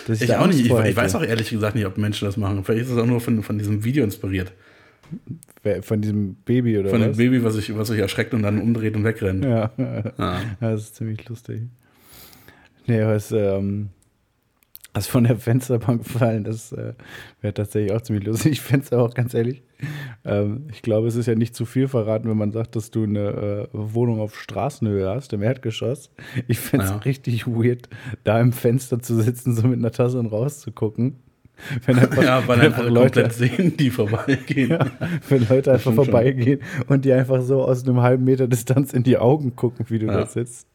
Ich, ich auch nicht. Ich, ich, weiß auch ehrlich gesagt nicht, ob Menschen das machen. Vielleicht ist es auch nur von, von diesem Video inspiriert. Von diesem Baby oder Von was? dem Baby, was sich was sich erschreckt und dann umdreht und wegrennt. Ja, ah. das ist ziemlich lustig. Nee, was, ähm, also von der Fensterbank fallen, das äh, wäre tatsächlich auch ziemlich lustig. Ich fände es auch ganz ehrlich. Ähm, ich glaube, es ist ja nicht zu viel verraten, wenn man sagt, dass du eine äh, Wohnung auf Straßenhöhe hast, im Erdgeschoss. Ich fände es ja. richtig weird, da im Fenster zu sitzen, so mit einer Tasse und rauszugucken. Wenn einfach, ja, weil wenn einfach Leute sehen, die vorbeigehen. Ja, wenn Leute einfach vorbeigehen schon. und die einfach so aus einem halben Meter Distanz in die Augen gucken, wie du ja. da sitzt.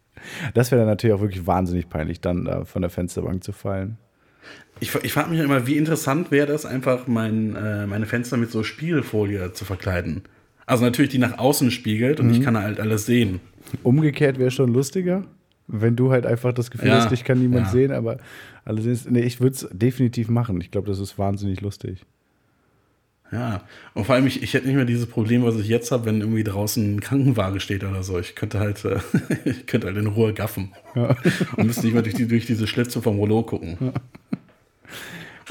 Das wäre dann natürlich auch wirklich wahnsinnig peinlich, dann äh, von der Fensterbank zu fallen. Ich, ich frage mich immer, wie interessant wäre das, einfach mein, äh, meine Fenster mit so Spiegelfolie zu verkleiden. Also natürlich, die nach außen spiegelt und mhm. ich kann halt alles sehen. Umgekehrt wäre schon lustiger, wenn du halt einfach das Gefühl ja, hast, dich kann niemand ja. sehen, aber alles ist. Nee, ich würde es definitiv machen. Ich glaube, das ist wahnsinnig lustig. Ja, und vor allem, ich, ich hätte nicht mehr dieses Problem, was ich jetzt habe, wenn irgendwie draußen ein Krankenwagen steht oder so. Ich könnte halt, äh, ich könnte halt in Ruhe gaffen. Ja. Und müsste nicht mehr durch, die, durch diese Schlitze vom Rollo gucken. Ja.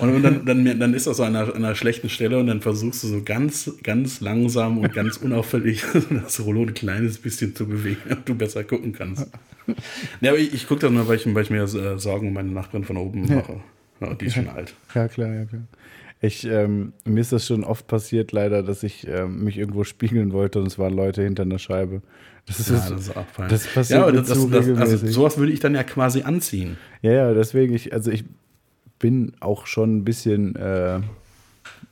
Und, dann, dann, dann ist das so an einer, an einer, schlechten Stelle und dann versuchst du so ganz, ganz langsam und ganz unauffällig das Rollo ein kleines bisschen zu bewegen, damit du besser gucken kannst. Ja, aber ich, ich gucke das nur, weil ich, weil ich mir äh, Sorgen um meine Nachbarin von oben mache. Ja, die ist schon alt. Ja, klar, ja, klar. Ich, ähm, mir ist das schon oft passiert, leider, dass ich ähm, mich irgendwo spiegeln wollte und es waren Leute hinter einer Scheibe. Das ist, ja, das ist. Das passiert ja, das, das, das, also sowas würde ich dann ja quasi anziehen. Ja, ja, deswegen, ich, also ich bin auch schon ein bisschen, äh,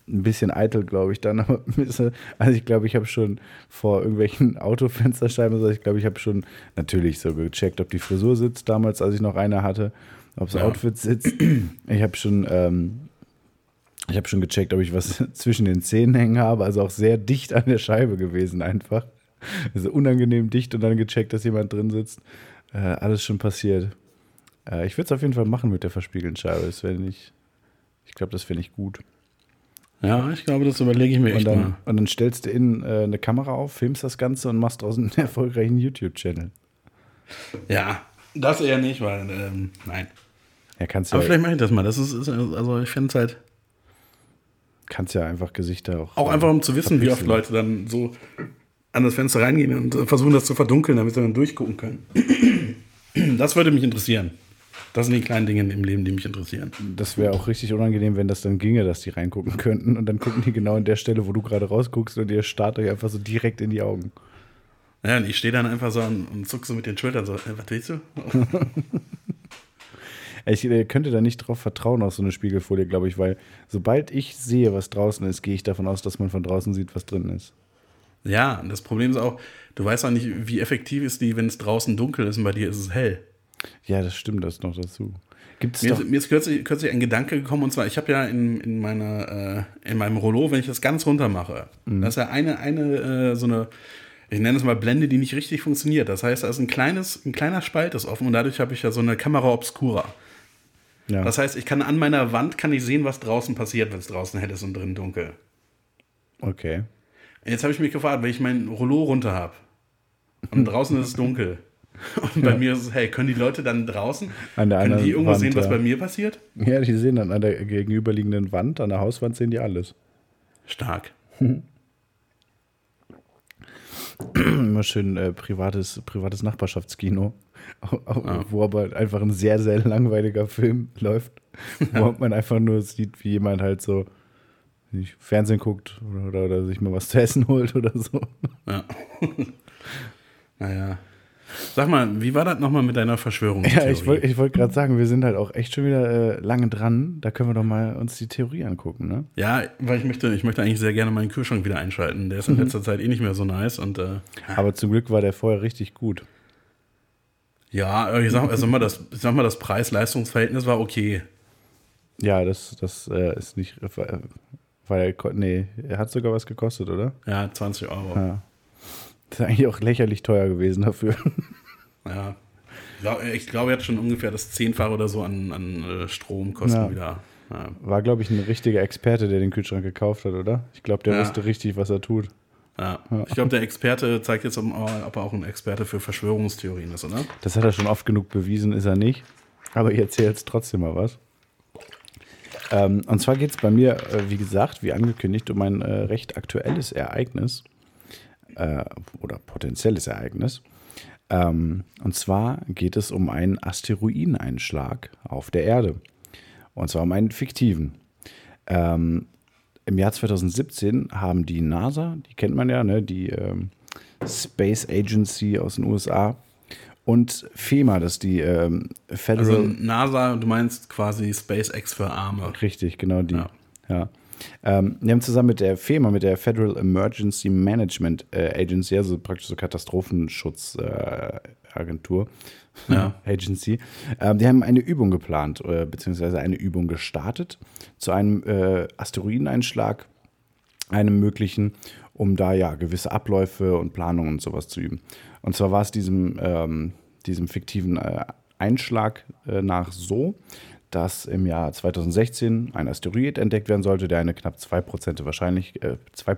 ein bisschen eitel, glaube ich, dann. also ich glaube, ich habe schon vor irgendwelchen Autofensterscheiben, also ich glaube, ich habe schon natürlich so gecheckt, ob die Frisur sitzt damals, als ich noch eine hatte, ob das ja. Outfit sitzt. Ich habe schon ähm, ich habe schon gecheckt, ob ich was zwischen den Zähnen hängen habe, also auch sehr dicht an der Scheibe gewesen einfach. Also unangenehm dicht und dann gecheckt, dass jemand drin sitzt. Äh, alles schon passiert. Äh, ich würde es auf jeden Fall machen mit der verspiegelten Scheibe. Das ich, ich glaube, das finde ich gut. Ja, ich glaube, das überlege ich mir und echt dann, mal. Und dann stellst du innen äh, eine Kamera auf, filmst das Ganze und machst daraus einen erfolgreichen YouTube-Channel. Ja, das eher nicht, weil, ähm, nein. Ja, kannst Aber ja vielleicht mache ich das mal. Das ist, ist also ich finde es halt kannst ja einfach Gesichter auch. Auch einfach um zu wissen, wie oft Leute dann so an das Fenster reingehen und versuchen das zu verdunkeln, damit sie dann durchgucken können. Das würde mich interessieren. Das sind die kleinen Dinge im Leben, die mich interessieren. Das wäre auch richtig unangenehm, wenn das dann ginge, dass die reingucken könnten. Und dann gucken die genau an der Stelle, wo du gerade rausguckst und ihr starrt euch einfach so direkt in die Augen. Ja, und ich stehe dann einfach so und, und zuck so mit den Schultern so, äh, was willst du? Ich äh, könnte da nicht drauf vertrauen auf so eine Spiegelfolie, glaube ich, weil sobald ich sehe, was draußen ist, gehe ich davon aus, dass man von draußen sieht, was drin ist. Ja, und das Problem ist auch, du weißt auch nicht, wie effektiv ist die, wenn es draußen dunkel ist und bei dir ist es hell. Ja, das stimmt, das noch dazu. Gibt's mir, ist, mir ist kürzlich, kürzlich, ein Gedanke gekommen, und zwar, ich habe ja in, in, meiner, äh, in meinem Rollo, wenn ich das ganz runter mache, mhm. da ist ja eine, eine äh, so eine, ich nenne es mal Blende, die nicht richtig funktioniert. Das heißt, da ist ein, kleines, ein kleiner Spalt ist offen und dadurch habe ich ja so eine Kamera obscura. Ja. Das heißt, ich kann an meiner Wand kann ich sehen, was draußen passiert, wenn es draußen hell ist und drin dunkel. Okay. Jetzt habe ich mich gefragt, wenn ich mein Rollo runter habe und draußen ist es dunkel und bei ja. mir ist es hell, können die Leute dann draußen, an der können die irgendwo Wand, sehen, was ja. bei mir passiert? Ja, die sehen dann an der gegenüberliegenden Wand, an der Hauswand sehen die alles. Stark. Immer schön äh, privates, privates Nachbarschaftskino. Ja. Wo aber einfach ein sehr, sehr langweiliger Film läuft, wo man einfach nur sieht, wie jemand halt so Fernsehen guckt oder, oder, oder, sich mal was zu essen holt oder so. Ja. naja. Sag mal, wie war das nochmal mit deiner Verschwörung? Ja, ich wollte wollt gerade sagen, wir sind halt auch echt schon wieder äh, lange dran. Da können wir doch mal uns die Theorie angucken, ne? Ja, weil ich möchte, ich möchte eigentlich sehr gerne meinen Kühlschrank wieder einschalten. Der ist in mhm. letzter Zeit eh nicht mehr so nice. Und, äh, Aber zum Glück war der vorher richtig gut. Ja, ich sag, sag mal, das, ich sag mal, das Preis-Leistungs-Verhältnis war okay. Ja, das, das äh, ist nicht. Äh, weil nee, er hat sogar was gekostet, oder? Ja, 20 Euro. Ja. Das ist eigentlich auch lächerlich teuer gewesen dafür. Ja. Ich glaube, er hat schon ungefähr das Zehnfache oder so an, an äh, Stromkosten ja. wieder. Ja. War, glaube ich, ein richtiger Experte, der den Kühlschrank gekauft hat, oder? Ich glaube, der ja. wusste richtig, was er tut. Ja. Ich glaube, der Experte zeigt jetzt, ob er auch ein Experte für Verschwörungstheorien ist, oder? Das hat er schon oft genug bewiesen, ist er nicht. Aber ich erzähle jetzt trotzdem mal was. Ähm, und zwar geht es bei mir, äh, wie gesagt, wie angekündigt, um ein äh, recht aktuelles Ereignis äh, oder potenzielles Ereignis. Ähm, und zwar geht es um einen Asteroideneinschlag auf der Erde. Und zwar um einen fiktiven. Ähm, im Jahr 2017 haben die NASA, die kennt man ja, ne, die ähm, Space Agency aus den USA, und FEMA, das ist die ähm, Federal. Also NASA, du meinst quasi SpaceX für Arme. Richtig, genau die. Ja. ja. Ähm, die haben zusammen mit der FEMA, mit der Federal Emergency Management äh, Agency, also praktisch so Katastrophensschutzagentur, äh, ja. Agency. Ähm, die haben eine Übung geplant, äh, beziehungsweise eine Übung gestartet zu einem äh, Asteroideneinschlag, einem möglichen, um da ja gewisse Abläufe und Planungen und sowas zu üben. Und zwar war es diesem, ähm, diesem fiktiven äh, Einschlag äh, nach so, dass im Jahr 2016 ein Asteroid entdeckt werden sollte, der eine knapp 2%, wahrscheinlich, äh, 2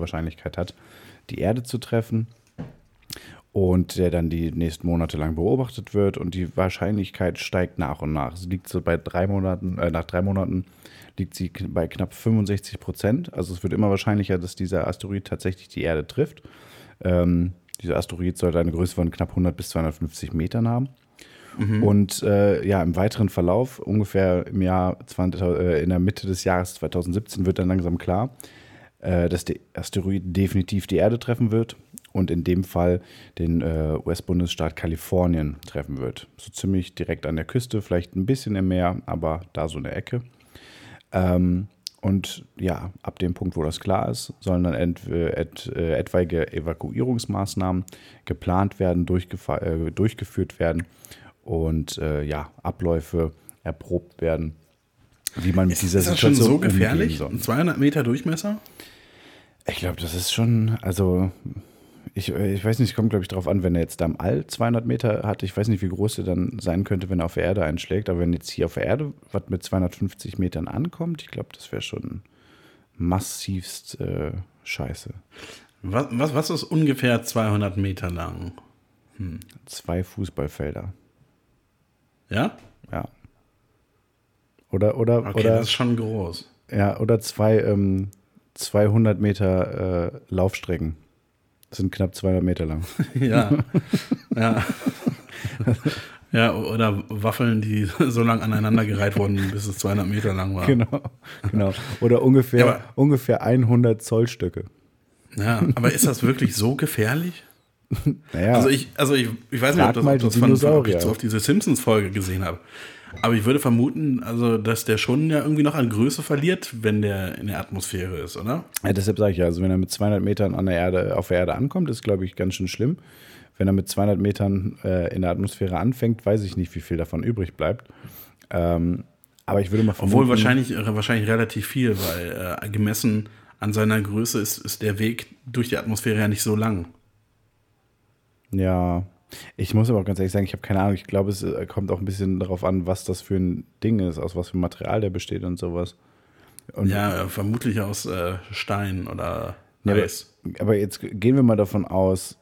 Wahrscheinlichkeit hat, die Erde zu treffen. und der dann die nächsten Monate lang beobachtet wird und die Wahrscheinlichkeit steigt nach und nach. Sie liegt so bei drei Monaten, äh, nach drei Monaten liegt sie bei knapp 65 Prozent. Also es wird immer wahrscheinlicher, dass dieser Asteroid tatsächlich die Erde trifft. Ähm, dieser Asteroid sollte eine Größe von knapp 100 bis 250 Metern haben. Mhm. Und äh, ja, im weiteren Verlauf, ungefähr im Jahr 20, äh, in der Mitte des Jahres 2017, wird dann langsam klar, äh, dass der Asteroid definitiv die Erde treffen wird und in dem Fall den äh, US-Bundesstaat Kalifornien treffen wird. So ziemlich direkt an der Küste, vielleicht ein bisschen im Meer, aber da so eine Ecke. Ähm, und ja, ab dem Punkt, wo das klar ist, sollen dann et, et, äh, etwaige Evakuierungsmaßnahmen geplant werden, äh, durchgeführt werden und äh, ja, Abläufe erprobt werden, wie man mit ist, dieser ist das Situation schon so gefährlich? 200 Meter Durchmesser? Ich glaube, das ist schon, also ich, ich weiß nicht, es kommt, glaube ich, darauf an, wenn er jetzt da im All 200 Meter hat. Ich weiß nicht, wie groß er dann sein könnte, wenn er auf der Erde einschlägt. Aber wenn jetzt hier auf der Erde was mit 250 Metern ankommt, ich glaube, das wäre schon massivst äh, scheiße. Was, was, was ist ungefähr 200 Meter lang? Hm. Zwei Fußballfelder. Ja? Ja. Oder, oder, okay, oder. das ist schon groß. Ja, oder zwei, ähm, 200 Meter äh, Laufstrecken. Das sind knapp 200 Meter lang. ja. ja. Ja, oder Waffeln, die so lang aneinandergereiht wurden, bis es 200 Meter lang war. Genau, genau. Oder ungefähr, ja, ungefähr 100 Zollstöcke. Ja, aber ist das wirklich so gefährlich? Naja, also ich, also ich, ich weiß nicht, ob das, ob das von, von, ob ich so auf diese Simpsons-Folge gesehen habe. Aber ich würde vermuten, also, dass der schon ja irgendwie noch an Größe verliert, wenn der in der Atmosphäre ist, oder? Ja, deshalb sage ich ja, also wenn er mit 200 Metern an der Erde, auf der Erde ankommt, ist, glaube ich, ganz schön schlimm. Wenn er mit 200 Metern äh, in der Atmosphäre anfängt, weiß ich nicht, wie viel davon übrig bleibt. Ähm, aber ich würde mal vermuten... Obwohl wahrscheinlich, äh, wahrscheinlich relativ viel, weil äh, gemessen an seiner Größe ist, ist der Weg durch die Atmosphäre ja nicht so lang. Ja, ich muss aber auch ganz ehrlich sagen, ich habe keine Ahnung. Ich glaube, es äh, kommt auch ein bisschen darauf an, was das für ein Ding ist, aus was für Material der besteht und sowas. Und ja, vermutlich aus äh, Stein oder Eis. Ja, aber, aber jetzt gehen wir mal davon aus,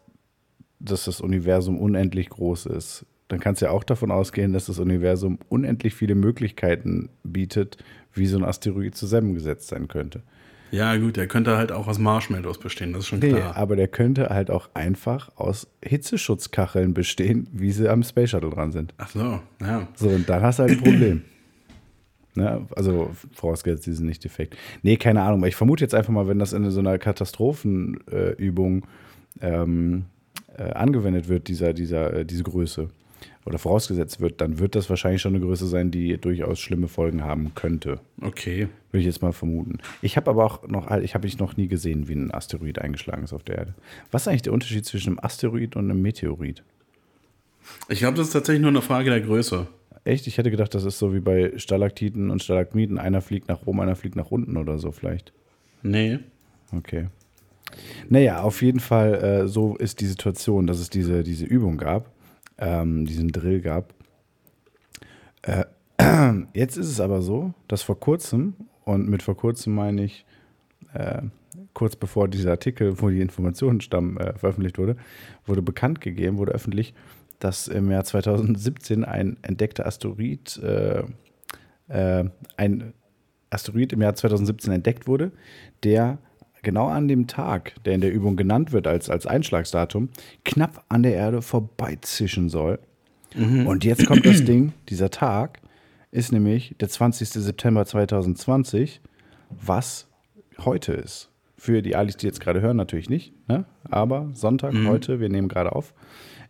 dass das Universum unendlich groß ist. Dann kannst du ja auch davon ausgehen, dass das Universum unendlich viele Möglichkeiten bietet, wie so ein Asteroid zusammengesetzt sein könnte. Ja, gut, der könnte halt auch aus Marshmallows bestehen, das ist schon nee, klar. Aber der könnte halt auch einfach aus Hitzeschutzkacheln bestehen, wie sie am Space Shuttle dran sind. Ach so, ja. So, und dann hast du halt ein Problem. ne? Also, vorausgesetzt, die sind nicht defekt. Nee, keine Ahnung. Ich vermute jetzt einfach mal, wenn das in so einer Katastrophenübung ähm, äh, angewendet wird, dieser, dieser, äh, diese Größe, oder vorausgesetzt wird, dann wird das wahrscheinlich schon eine Größe sein, die durchaus schlimme Folgen haben könnte. Okay. Würde ich jetzt mal vermuten. Ich habe aber auch noch, ich habe noch nie gesehen, wie ein Asteroid eingeschlagen ist auf der Erde. Was ist eigentlich der Unterschied zwischen einem Asteroid und einem Meteorit? Ich glaube, das ist tatsächlich nur eine Frage der Größe. Echt? Ich hätte gedacht, das ist so wie bei Stalaktiten und Stalagmiten. Einer fliegt nach oben, einer fliegt nach unten oder so vielleicht. Nee. Okay. Naja, auf jeden Fall, äh, so ist die Situation, dass es diese, diese Übung gab ähm, diesen Drill gab. Äh, jetzt ist es aber so, dass vor kurzem, und mit vor kurzem meine ich äh, kurz bevor dieser Artikel, wo die Informationen stammen, äh, veröffentlicht wurde, wurde bekannt gegeben, wurde öffentlich, dass im Jahr 2017 ein entdeckter Asteroid, äh, äh, ein Asteroid im Jahr 2017 entdeckt wurde, der genau an dem Tag, der in der Übung genannt wird als, als Einschlagsdatum, knapp an der Erde vorbeizischen soll. Mhm. Und jetzt kommt das Ding, dieser Tag ist nämlich der 20. September 2020, was heute ist. Für die Alis, die jetzt gerade hören, natürlich nicht. Ne? Aber Sonntag, mhm. heute, wir nehmen gerade auf,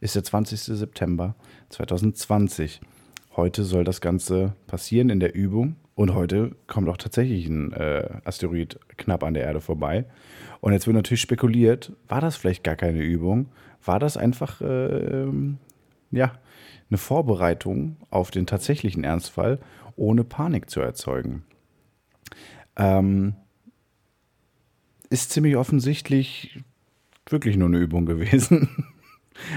ist der 20. September 2020. Heute soll das Ganze passieren in der Übung. Und heute kommt auch tatsächlich ein äh, Asteroid knapp an der Erde vorbei. Und jetzt wird natürlich spekuliert, war das vielleicht gar keine Übung? War das einfach äh, ja, eine Vorbereitung auf den tatsächlichen Ernstfall, ohne Panik zu erzeugen? Ähm, ist ziemlich offensichtlich wirklich nur eine Übung gewesen.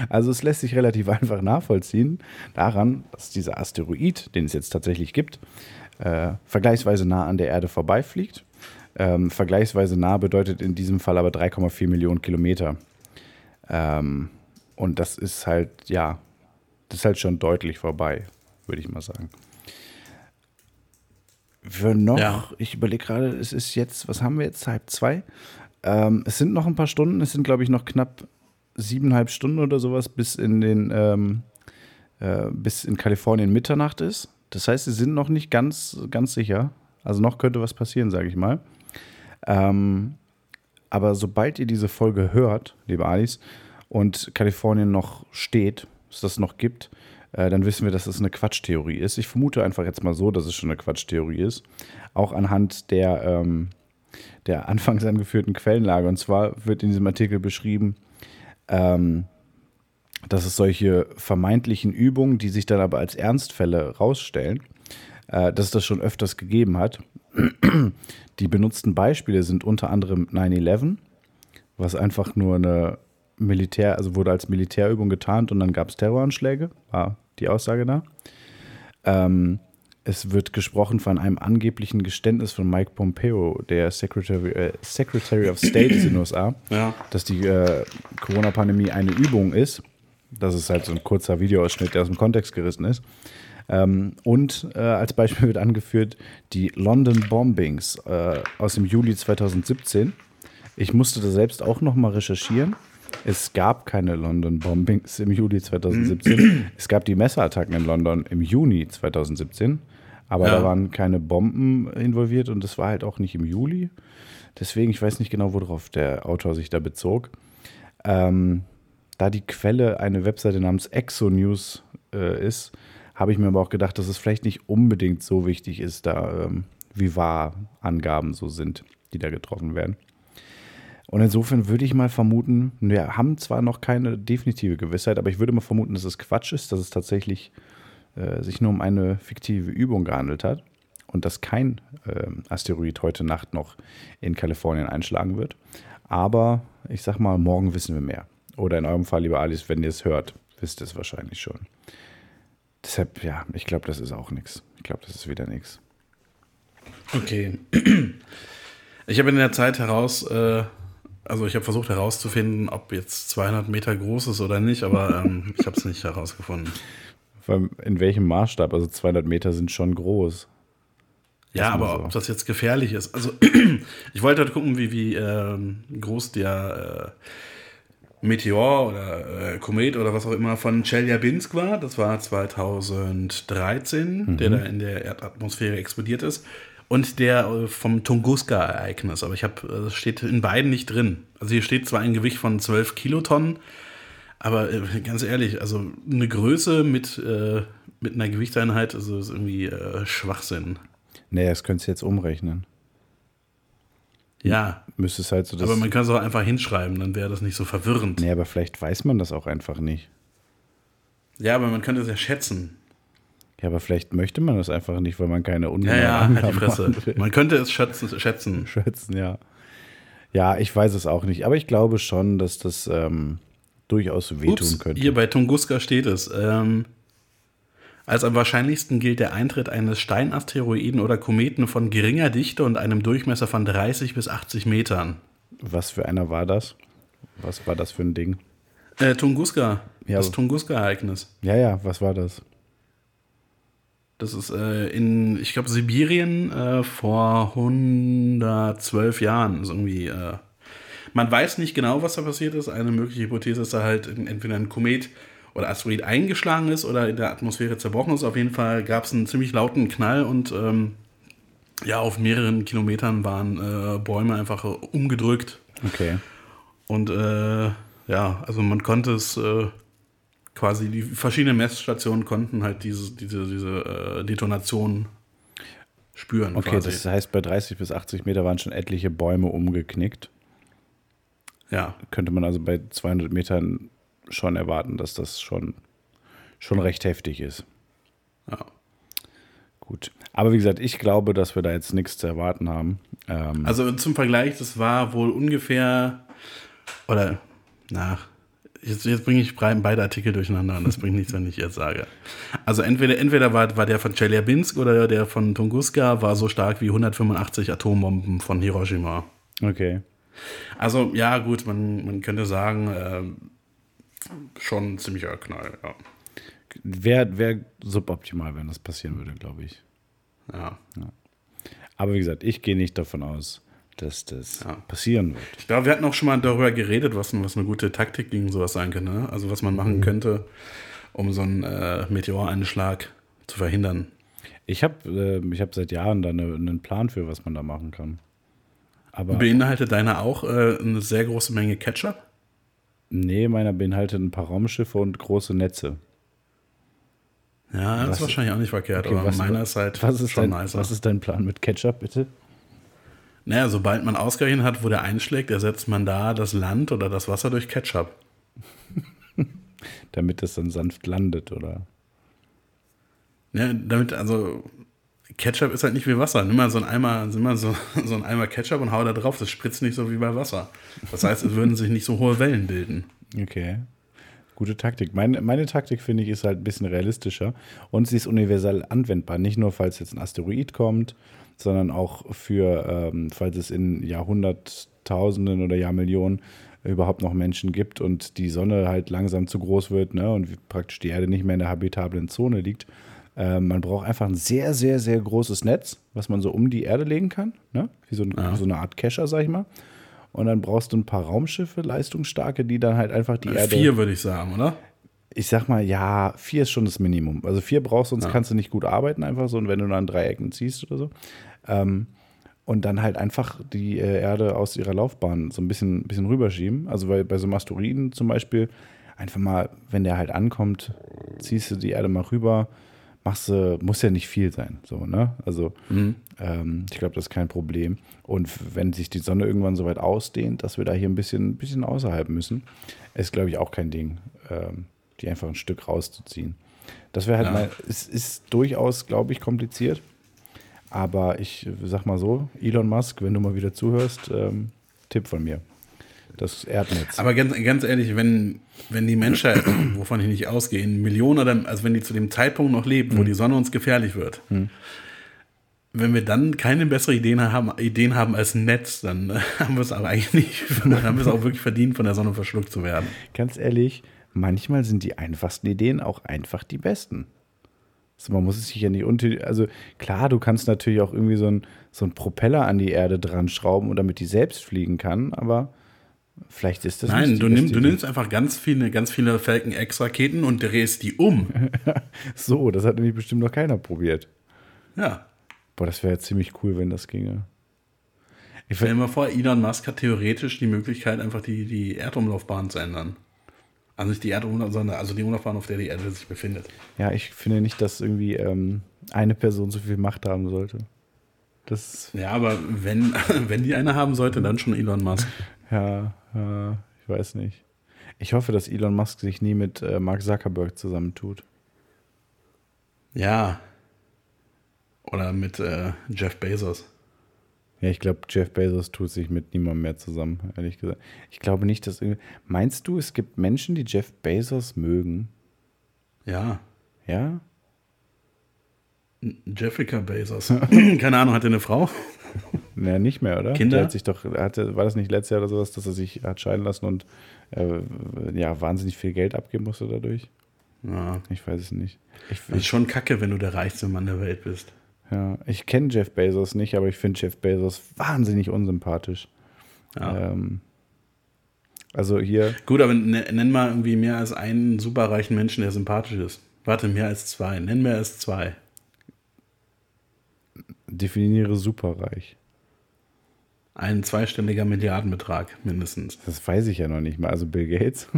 Also es lässt sich relativ einfach nachvollziehen daran, dass dieser Asteroid, den es jetzt tatsächlich gibt, äh, vergleichsweise nah an der Erde vorbeifliegt. Ähm, vergleichsweise nah bedeutet in diesem Fall aber 3,4 Millionen Kilometer. Ähm, und das ist halt, ja, das ist halt schon deutlich vorbei, würde ich mal sagen. Für noch, ja. ich überlege gerade, es ist jetzt, was haben wir jetzt, halb zwei? Ähm, es sind noch ein paar Stunden, es sind, glaube ich, noch knapp siebeneinhalb Stunden oder sowas, bis in den, ähm, äh, bis in Kalifornien Mitternacht ist. Das heißt, sie sind noch nicht ganz, ganz sicher. Also noch könnte was passieren, sage ich mal. Ähm, aber sobald ihr diese Folge hört, liebe Alice, und Kalifornien noch steht, es das noch gibt, äh, dann wissen wir, dass es eine Quatschtheorie ist. Ich vermute einfach jetzt mal so, dass es schon eine Quatschtheorie ist. Auch anhand der, ähm, der anfangs angeführten Quellenlage. Und zwar wird in diesem Artikel beschrieben, ähm, dass es solche vermeintlichen Übungen, die sich dann aber als Ernstfälle rausstellen, äh, dass es das schon öfters gegeben hat. Die benutzten Beispiele sind unter anderem 9-11, was einfach nur eine Militär, also wurde als Militärübung getarnt und dann gab es Terroranschläge, war die Aussage da. Ähm, es wird gesprochen von einem angeblichen Geständnis von Mike Pompeo, der Secretary, äh, Secretary of State in den USA, ja. dass die äh, Corona-Pandemie eine Übung ist. Das ist halt so ein kurzer Videoausschnitt, der aus dem Kontext gerissen ist. Ähm, und äh, als Beispiel wird angeführt die London Bombings äh, aus dem Juli 2017. Ich musste da selbst auch noch mal recherchieren. Es gab keine London Bombings im Juli 2017. es gab die Messerattacken in London im Juni 2017. Aber ja. da waren keine Bomben involviert und das war halt auch nicht im Juli. Deswegen, ich weiß nicht genau, worauf der Autor sich da bezog. Ähm, da die Quelle eine Webseite namens Exonews äh, ist, habe ich mir aber auch gedacht, dass es vielleicht nicht unbedingt so wichtig ist, da ähm, wie wahr Angaben so sind, die da getroffen werden. Und insofern würde ich mal vermuten, wir haben zwar noch keine definitive Gewissheit, aber ich würde mal vermuten, dass es Quatsch ist, dass es tatsächlich äh, sich nur um eine fiktive Übung gehandelt hat und dass kein äh, Asteroid heute Nacht noch in Kalifornien einschlagen wird. Aber ich sag mal, morgen wissen wir mehr. Oder in eurem Fall, lieber Alice, wenn ihr es hört, wisst ihr es wahrscheinlich schon. Deshalb, ja, ich glaube, das ist auch nichts. Ich glaube, das ist wieder nichts. Okay. Ich habe in der Zeit heraus, äh, also ich habe versucht herauszufinden, ob jetzt 200 Meter groß ist oder nicht, aber ähm, ich habe es nicht herausgefunden. In welchem Maßstab? Also 200 Meter sind schon groß. Ja, aber so. ob das jetzt gefährlich ist. Also ich wollte halt gucken, wie, wie ähm, groß der äh, Meteor oder äh, Komet oder was auch immer von Chelyabinsk war. Das war 2013, mhm. der da in der Erdatmosphäre explodiert ist. Und der äh, vom Tunguska-Ereignis. Aber ich habe, das äh, steht in beiden nicht drin. Also hier steht zwar ein Gewicht von 12 Kilotonnen, aber äh, ganz ehrlich, also eine Größe mit, äh, mit einer Gewichtseinheit also ist irgendwie Schwachsinn. Nee, das könntest du jetzt umrechnen. Ja. Müsste es halt so Aber man kann es auch einfach hinschreiben, dann wäre das nicht so verwirrend. Nee, aber vielleicht weiß man das auch einfach nicht. Ja, aber man könnte es ja schätzen. Ja, aber vielleicht möchte man das einfach nicht, weil man keine ungenauen Ja, ja, halt die Fresse. Man könnte es schätzen. Schätzen, schätzen ja. Ja, ich weiß es auch nicht. Aber ich glaube schon, dass das ähm, durchaus wehtun Ups, könnte. Hier bei Tunguska steht es. Ähm, als am wahrscheinlichsten gilt der Eintritt eines Steinasteroiden oder Kometen von geringer Dichte und einem Durchmesser von 30 bis 80 Metern. Was für einer war das? Was war das für ein Ding? Äh, Tunguska. Ja, das Tunguska-Ereignis. Ja, ja, was war das? Das ist äh, in, ich glaube, Sibirien äh, vor 112 Jahren. Ist irgendwie äh, man weiß nicht genau, was da passiert ist. Eine mögliche Hypothese ist da halt entweder ein Komet oder Asteroid eingeschlagen ist oder in der Atmosphäre zerbrochen ist. Auf jeden Fall gab es einen ziemlich lauten Knall und ähm, ja, auf mehreren Kilometern waren äh, Bäume einfach umgedrückt. Okay. Und äh, ja, also man konnte es äh, quasi, die verschiedenen Messstationen konnten halt diese, diese, diese äh, Detonation spüren. Okay, quasi. das heißt, bei 30 bis 80 Meter waren schon etliche Bäume umgeknickt. Ja. Könnte man also bei 200 Metern schon erwarten, dass das schon, schon recht heftig ist. Ja. Gut. Aber wie gesagt, ich glaube, dass wir da jetzt nichts zu erwarten haben. Ähm also zum Vergleich, das war wohl ungefähr, oder, na, jetzt, jetzt bringe ich beide Artikel durcheinander und das bringt nichts, wenn ich jetzt sage. Also entweder, entweder war, war der von Chelyabinsk oder der von Tunguska war so stark wie 185 Atombomben von Hiroshima. Okay. Also ja, gut, man, man könnte sagen, äh, schon ein ziemlicher Knall, ja. Wäre wär suboptimal, wenn das passieren würde, glaube ich. Ja. Aber wie gesagt, ich gehe nicht davon aus, dass das Ja. passieren wird. Ich glaube, wir hatten auch schon mal darüber geredet, was, was eine gute Taktik gegen sowas sein könnte. Ne? Also was man machen könnte, um so einen äh, Meteoreinschlag zu verhindern. Ich habe äh, ich hab seit Jahren da eine, einen Plan für, was man da machen kann. Aber Beinhaltet deiner auch äh, eine sehr große Menge Ketchup? Nee, meiner beinhaltet ein paar Raumschiffe und große Netze. Ja, das Was- ist wahrscheinlich auch nicht verkehrt, Okay, aber was- meiner ist halt Was ist, schon dein, nicer. was ist dein Plan mit Ketchup, bitte? Naja, sobald man ausgerechnet hat, wo der einschlägt, ersetzt man da das Land oder das Wasser durch Ketchup. Damit es dann sanft landet, oder? Ja, damit, also Ketchup ist halt nicht wie Wasser. Nimm mal so einen Eimer, nimm mal so, so einen Eimer Ketchup und hau da drauf. Das spritzt nicht so wie bei Wasser. Das heißt, es würden sich nicht so hohe Wellen bilden. Okay. Gute Taktik. Meine, meine Taktik, finde ich, ist halt ein bisschen realistischer und sie ist universell anwendbar. Nicht nur, falls jetzt ein Asteroid kommt, sondern auch für, ähm, falls es in Jahrhunderttausenden oder Jahrmillionen überhaupt noch Menschen gibt und die Sonne halt langsam zu groß wird ne, und praktisch die Erde nicht mehr in der habitablen Zone liegt. Ähm, man braucht einfach ein sehr, sehr, sehr großes Netz, was man so um die Erde legen kann. Ne? Wie so, ein, Ja. so eine Art Kescher, sag ich mal. Und dann brauchst du ein paar Raumschiffe, leistungsstarke, die dann halt einfach die Erde. Vier würde ich sagen, oder? Ich sag mal, ja, vier ist schon das Minimum. Also vier brauchst du, sonst Ja. kannst du nicht gut arbeiten, einfach so, und wenn du dann Dreiecken ziehst oder so. Ähm, und dann halt einfach die äh, Erde aus ihrer Laufbahn so ein bisschen, bisschen rüberschieben. Also weil bei so einem Asteroiden zum Beispiel, einfach mal, wenn der halt ankommt, ziehst du die Erde mal rüber, machst du, muss ja nicht viel sein. So, ne? Also ähm, ich glaube, das ist kein Problem. Und wenn sich die Sonne irgendwann so weit ausdehnt, dass wir da hier ein bisschen, ein bisschen außerhalb müssen, ist, glaube ich, auch kein Ding, ähm, die einfach ein Stück rauszuziehen. Das wäre halt Ja. mal, es ist durchaus, glaube ich, kompliziert. Aber ich sag mal so, Elon Musk, wenn du mal wieder zuhörst, ähm, Tipp von mir. Das Erdnetz. Aber ganz, ganz ehrlich, wenn, wenn die Menschheit, wovon ich nicht ausgehe, in Millionen oder, also wenn die zu dem Zeitpunkt noch lebt, wo die Sonne uns gefährlich wird, wenn wir dann keine bessere Ideen haben, Ideen haben als ein Netz, dann äh, haben wir es aber eigentlich nicht, dann haben wir es auch wirklich verdient, von der Sonne verschluckt zu werden. Ganz ehrlich, manchmal sind die einfachsten Ideen auch einfach die besten. Also man muss es sich ja nicht unter. Also klar, du kannst natürlich auch irgendwie so ein, so Propeller an die Erde dran schrauben, damit die selbst fliegen kann, aber vielleicht ist das Nein, du, nimm, du nimmst einfach ganz viele, ganz viele Falcon X-Raketen und drehst die um. So, das hat nämlich bestimmt noch keiner probiert. Ja. Boah, das wäre ja ziemlich cool, wenn das ginge. Ich Stell dir mal vor, Elon Musk hat theoretisch die Möglichkeit, einfach die, die Erdumlaufbahn zu ändern. Also nicht die Erdumlaufbahn, sondern also die Umlaufbahn, auf der die Erde sich befindet. ja, ich finde nicht, dass irgendwie ähm, eine Person so viel Macht haben sollte. Das, Ja, aber wenn, wenn die eine haben sollte, dann schon Elon Musk. ja, ja, ich weiß nicht. Ich hoffe, dass Elon Musk sich nie mit äh, Mark Zuckerberg zusammentut. Ja. Oder mit äh, Jeff Bezos. Ja, ich glaube, Jeff Bezos tut sich mit niemandem mehr zusammen, ehrlich gesagt. Ich glaube nicht, dass irgendwie. Meinst du, es gibt Menschen, die Jeff Bezos mögen? Ja. Ja? Jessica Bezos. Keine Ahnung, hat er eine Frau? Naja, nicht mehr, oder? Kinder? Der hat sich doch, hatte, war das nicht letztes Jahr oder sowas, dass er sich hat scheiden lassen und äh, ja, wahnsinnig viel Geld abgeben musste dadurch? Ja. Ich weiß es nicht. Ich, Das ist schon kacke, wenn du der reichste Mann der Welt bist. ja, ich kenne Jeff Bezos nicht, aber ich finde Jeff Bezos wahnsinnig unsympathisch. Ja. Ähm, also hier, Gut, aber ne- nenn mal irgendwie mehr als einen superreichen Menschen, der sympathisch ist. Warte, mehr als zwei. Nenn mehr als zwei. Definiere superreich. Ein zweistelliger Milliardenbetrag mindestens. Das weiß ich ja noch nicht mal. Also Bill Gates,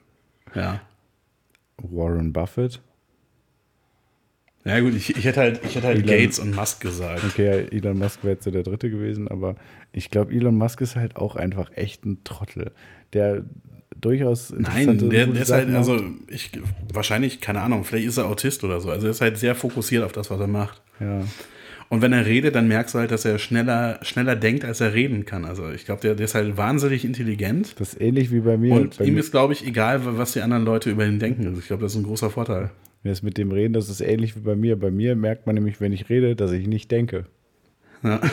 Ja. Warren Buffett. Ja gut, ich, ich hätte halt, ich hätte halt Elon- Gates und Musk gesagt. Okay, Elon Musk wäre jetzt so der dritte gewesen, aber ich glaube, Elon Musk ist halt auch einfach echt ein Trottel, der durchaus Nein, der, der ist halt, Sachen macht. also ich wahrscheinlich, keine Ahnung, vielleicht ist er Autist oder so. Also er ist halt sehr fokussiert auf das, was er macht. Ja, Und wenn er redet, dann merkst du halt, dass er schneller, schneller denkt, als er reden kann. Also ich glaube, der, der ist halt wahnsinnig intelligent. das ist ähnlich wie bei mir. Und bei ihm mir, ist, glaube ich, egal, was die anderen Leute über ihn denken. Also ich glaube, das ist ein großer Vorteil. das mit dem Reden, das ist ähnlich wie bei mir. Bei mir merkt man nämlich, wenn ich rede, dass ich nicht denke. Ja.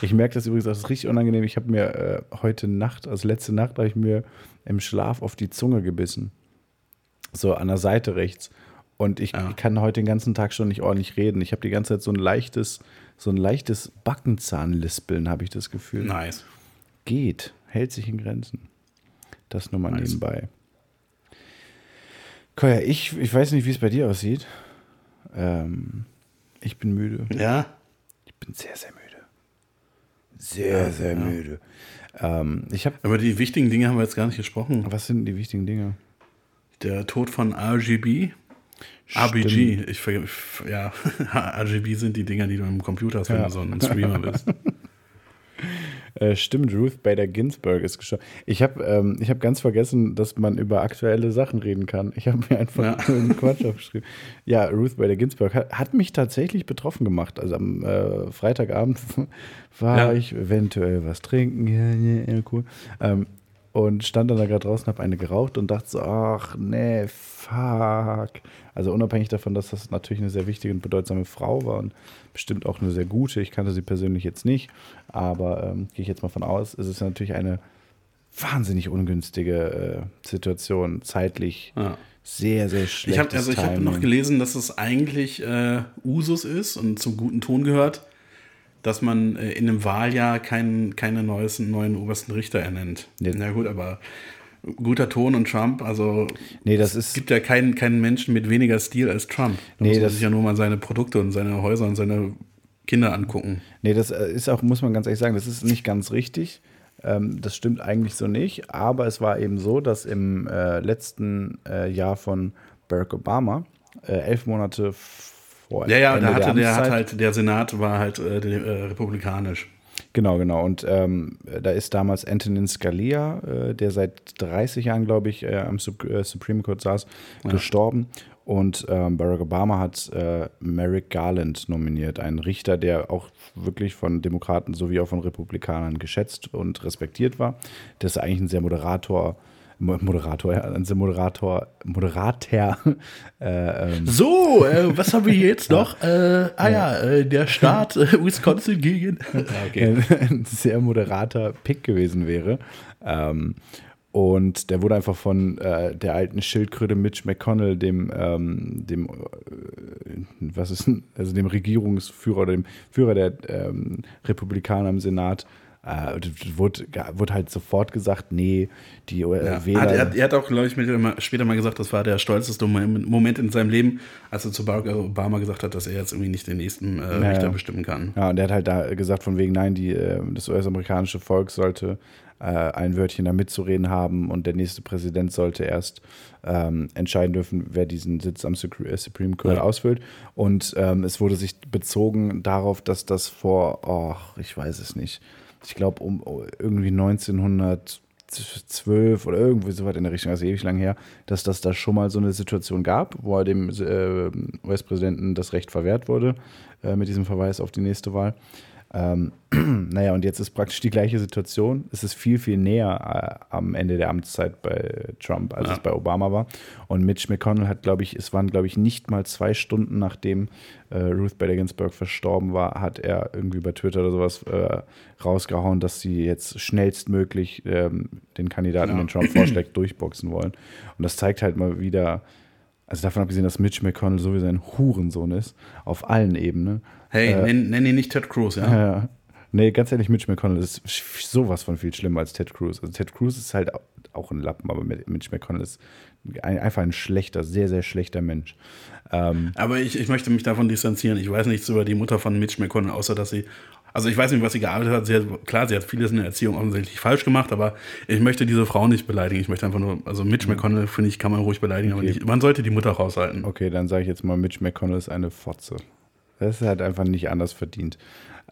Ich merke das übrigens auch, das ist richtig unangenehm. Ich habe mir äh, heute Nacht, also letzte Nacht, habe ich mir im Schlaf auf die Zunge gebissen. So an der Seite rechts. Und ich Ja. kann heute den ganzen Tag schon nicht ordentlich reden. Ich habe die ganze Zeit so ein leichtes, so ein leichtes Backenzahnlispeln, habe ich das Gefühl. Nice. Geht, hält sich in Grenzen. Das nur mal Nice. nebenbei. Koya, ich, ich weiß nicht, wie es bei dir aussieht. Ähm, ich bin müde. Ja, Ich bin sehr, sehr müde. Sehr, sehr ja. müde. Ähm, ich habe, aber die wichtigen Dinge haben wir jetzt gar nicht gesprochen. was sind die wichtigen Dinge? Der Tod von RGB. RBG, ich ja, RGB sind die Dinger, die du im Computer hast, wenn Ja. du so ein Streamer bist. Äh, stimmt, Ruth Bader Ginsburg ist gestorben. Ich habe ähm, ich hab ganz vergessen, dass man über aktuelle Sachen reden kann. Ich habe mir einfach Ja. einen Quatsch aufgeschrieben. Ja, Ruth Bader Ginsburg hat, hat mich tatsächlich betroffen gemacht. Also am äh, Freitagabend war Ja. ich eventuell was trinken. Ja, ja, ja, cool. Ähm, und stand dann da gerade draußen, habe eine geraucht und dachte so, ach nee, fuck. Also unabhängig davon, dass das natürlich eine sehr wichtige und bedeutsame Frau war und bestimmt auch eine sehr gute. Ich kannte sie persönlich jetzt nicht, aber ähm, gehe ich jetzt mal von aus, ist es natürlich eine wahnsinnig ungünstige äh, Situation, zeitlich Ja. sehr, sehr Ich schlecht. habe also ich hab noch gelesen, dass es eigentlich äh, Usus ist und zum guten Ton gehört, dass man äh, in einem Wahljahr keinen keine neues, neuen obersten Richter ernennt. Nee. Na gut, aber guter Ton und Trump, also Nee, das es ist, gibt ja keinen, keinen Menschen mit weniger Stil als Trump. Da Nee, muss man das- sich ja nur mal seine Produkte und seine Häuser und seine Kinder angucken. Nee, das äh, ist auch, muss man ganz ehrlich sagen, das ist nicht ganz richtig. Ähm, das stimmt eigentlich so nicht. Aber es war eben so, dass im äh, letzten äh, Jahr von Barack Obama, äh, elf Monate vor Ja, ja, Ende da hatte, der hat Amtszeit- halt, der Senat war halt äh, der, äh, republikanisch. Genau, genau. Und ähm, da ist damals Antonin Scalia, äh, der seit 30 Jahren, glaube ich, äh, am Sup äh, Supreme Court saß, gestorben. Und ähm, Barack Obama hat äh, Merrick Garland nominiert, einen Richter, der auch wirklich von Demokraten sowie auch von Republikanern geschätzt und respektiert war. Das ist eigentlich ein sehr Moderator, Mo- Moderator, ja, ein sehr Moderator, Moderater. Äh, ähm, So, äh, was haben wir jetzt noch? Äh, ah ja, äh, der Staat äh, Wisconsin gegen. ein, ein sehr moderater Pick gewesen wäre. Ähm, und der wurde einfach von äh, der alten Schildkröte Mitch McConnell, dem, ähm, dem äh, was ist also dem Regierungsführer oder dem Führer der ähm, Republikaner im Senat, äh, wurde, wurde halt sofort gesagt, nee, die äh, Ja. Wähler. Hat, er, hat- er hat auch, glaube ich, später mal gesagt, das war der stolzeste Moment in seinem Leben, als er zu Barack Obama gesagt hat, dass er jetzt irgendwie nicht den nächsten äh, Ja, Richter bestimmen kann. Ja, und der hat halt da gesagt, von wegen, nein, die, äh, das US-amerikanische Volk sollte äh, ein Wörtchen da mitzureden haben und der nächste Präsident sollte erst ähm, entscheiden dürfen, wer diesen Sitz am Supreme Court Ja. ausfüllt. Und ähm, es wurde sich bezogen darauf, dass das vor, oh, ich weiß es nicht, ich glaube um oh, irgendwie 1912 oder irgendwie so weit in der Richtung, also ewig lang her, dass das da schon mal so eine Situation gab, wo dem äh, US-Präsidenten das Recht verwehrt wurde äh, mit diesem Verweis auf die nächste Wahl. Ähm, naja, und jetzt ist praktisch die gleiche Situation. Es ist viel, viel näher äh, am Ende der Amtszeit bei Trump, als Ja. es bei Obama war. Und Mitch McConnell hat, glaube ich, es waren, glaube ich, nicht mal zwei Stunden nachdem äh, Ruth Bader Ginsburg verstorben war, hat er irgendwie bei Twitter oder sowas äh, rausgehauen, dass sie jetzt schnellstmöglich ähm, den Kandidaten, Ja. den Trump vorschlägt, durchboxen wollen. Und das zeigt halt mal wieder, also davon abgesehen, dass Mitch McConnell sowieso ein Hurensohn ist, auf allen Ebenen. Hey, Äh, nenn, nenn ihn nicht Ted Cruz, ja? ja. Nee, ganz ehrlich, Mitch McConnell ist sowas von viel schlimmer als Ted Cruz. Also Ted Cruz ist halt au- auch ein Lappen, aber Mitch McConnell ist ein, einfach ein schlechter, sehr, sehr schlechter Mensch. Ähm, Aber ich, ich möchte mich davon distanzieren. Ich weiß nichts über die Mutter von Mitch McConnell, außer dass sie. Also ich weiß nicht, was sie gearbeitet hat. Sie hat klar, sie hat vieles in der Erziehung offensichtlich falsch gemacht, aber ich möchte diese Frau nicht beleidigen. Ich möchte einfach nur, also Mitch McConnell, finde ich, kann man ruhig beleidigen, aber Okay. nicht, man sollte die Mutter raushalten. okay, dann sage ich jetzt mal, Mitch McConnell ist eine Fotze. Das ist halt einfach nicht anders verdient.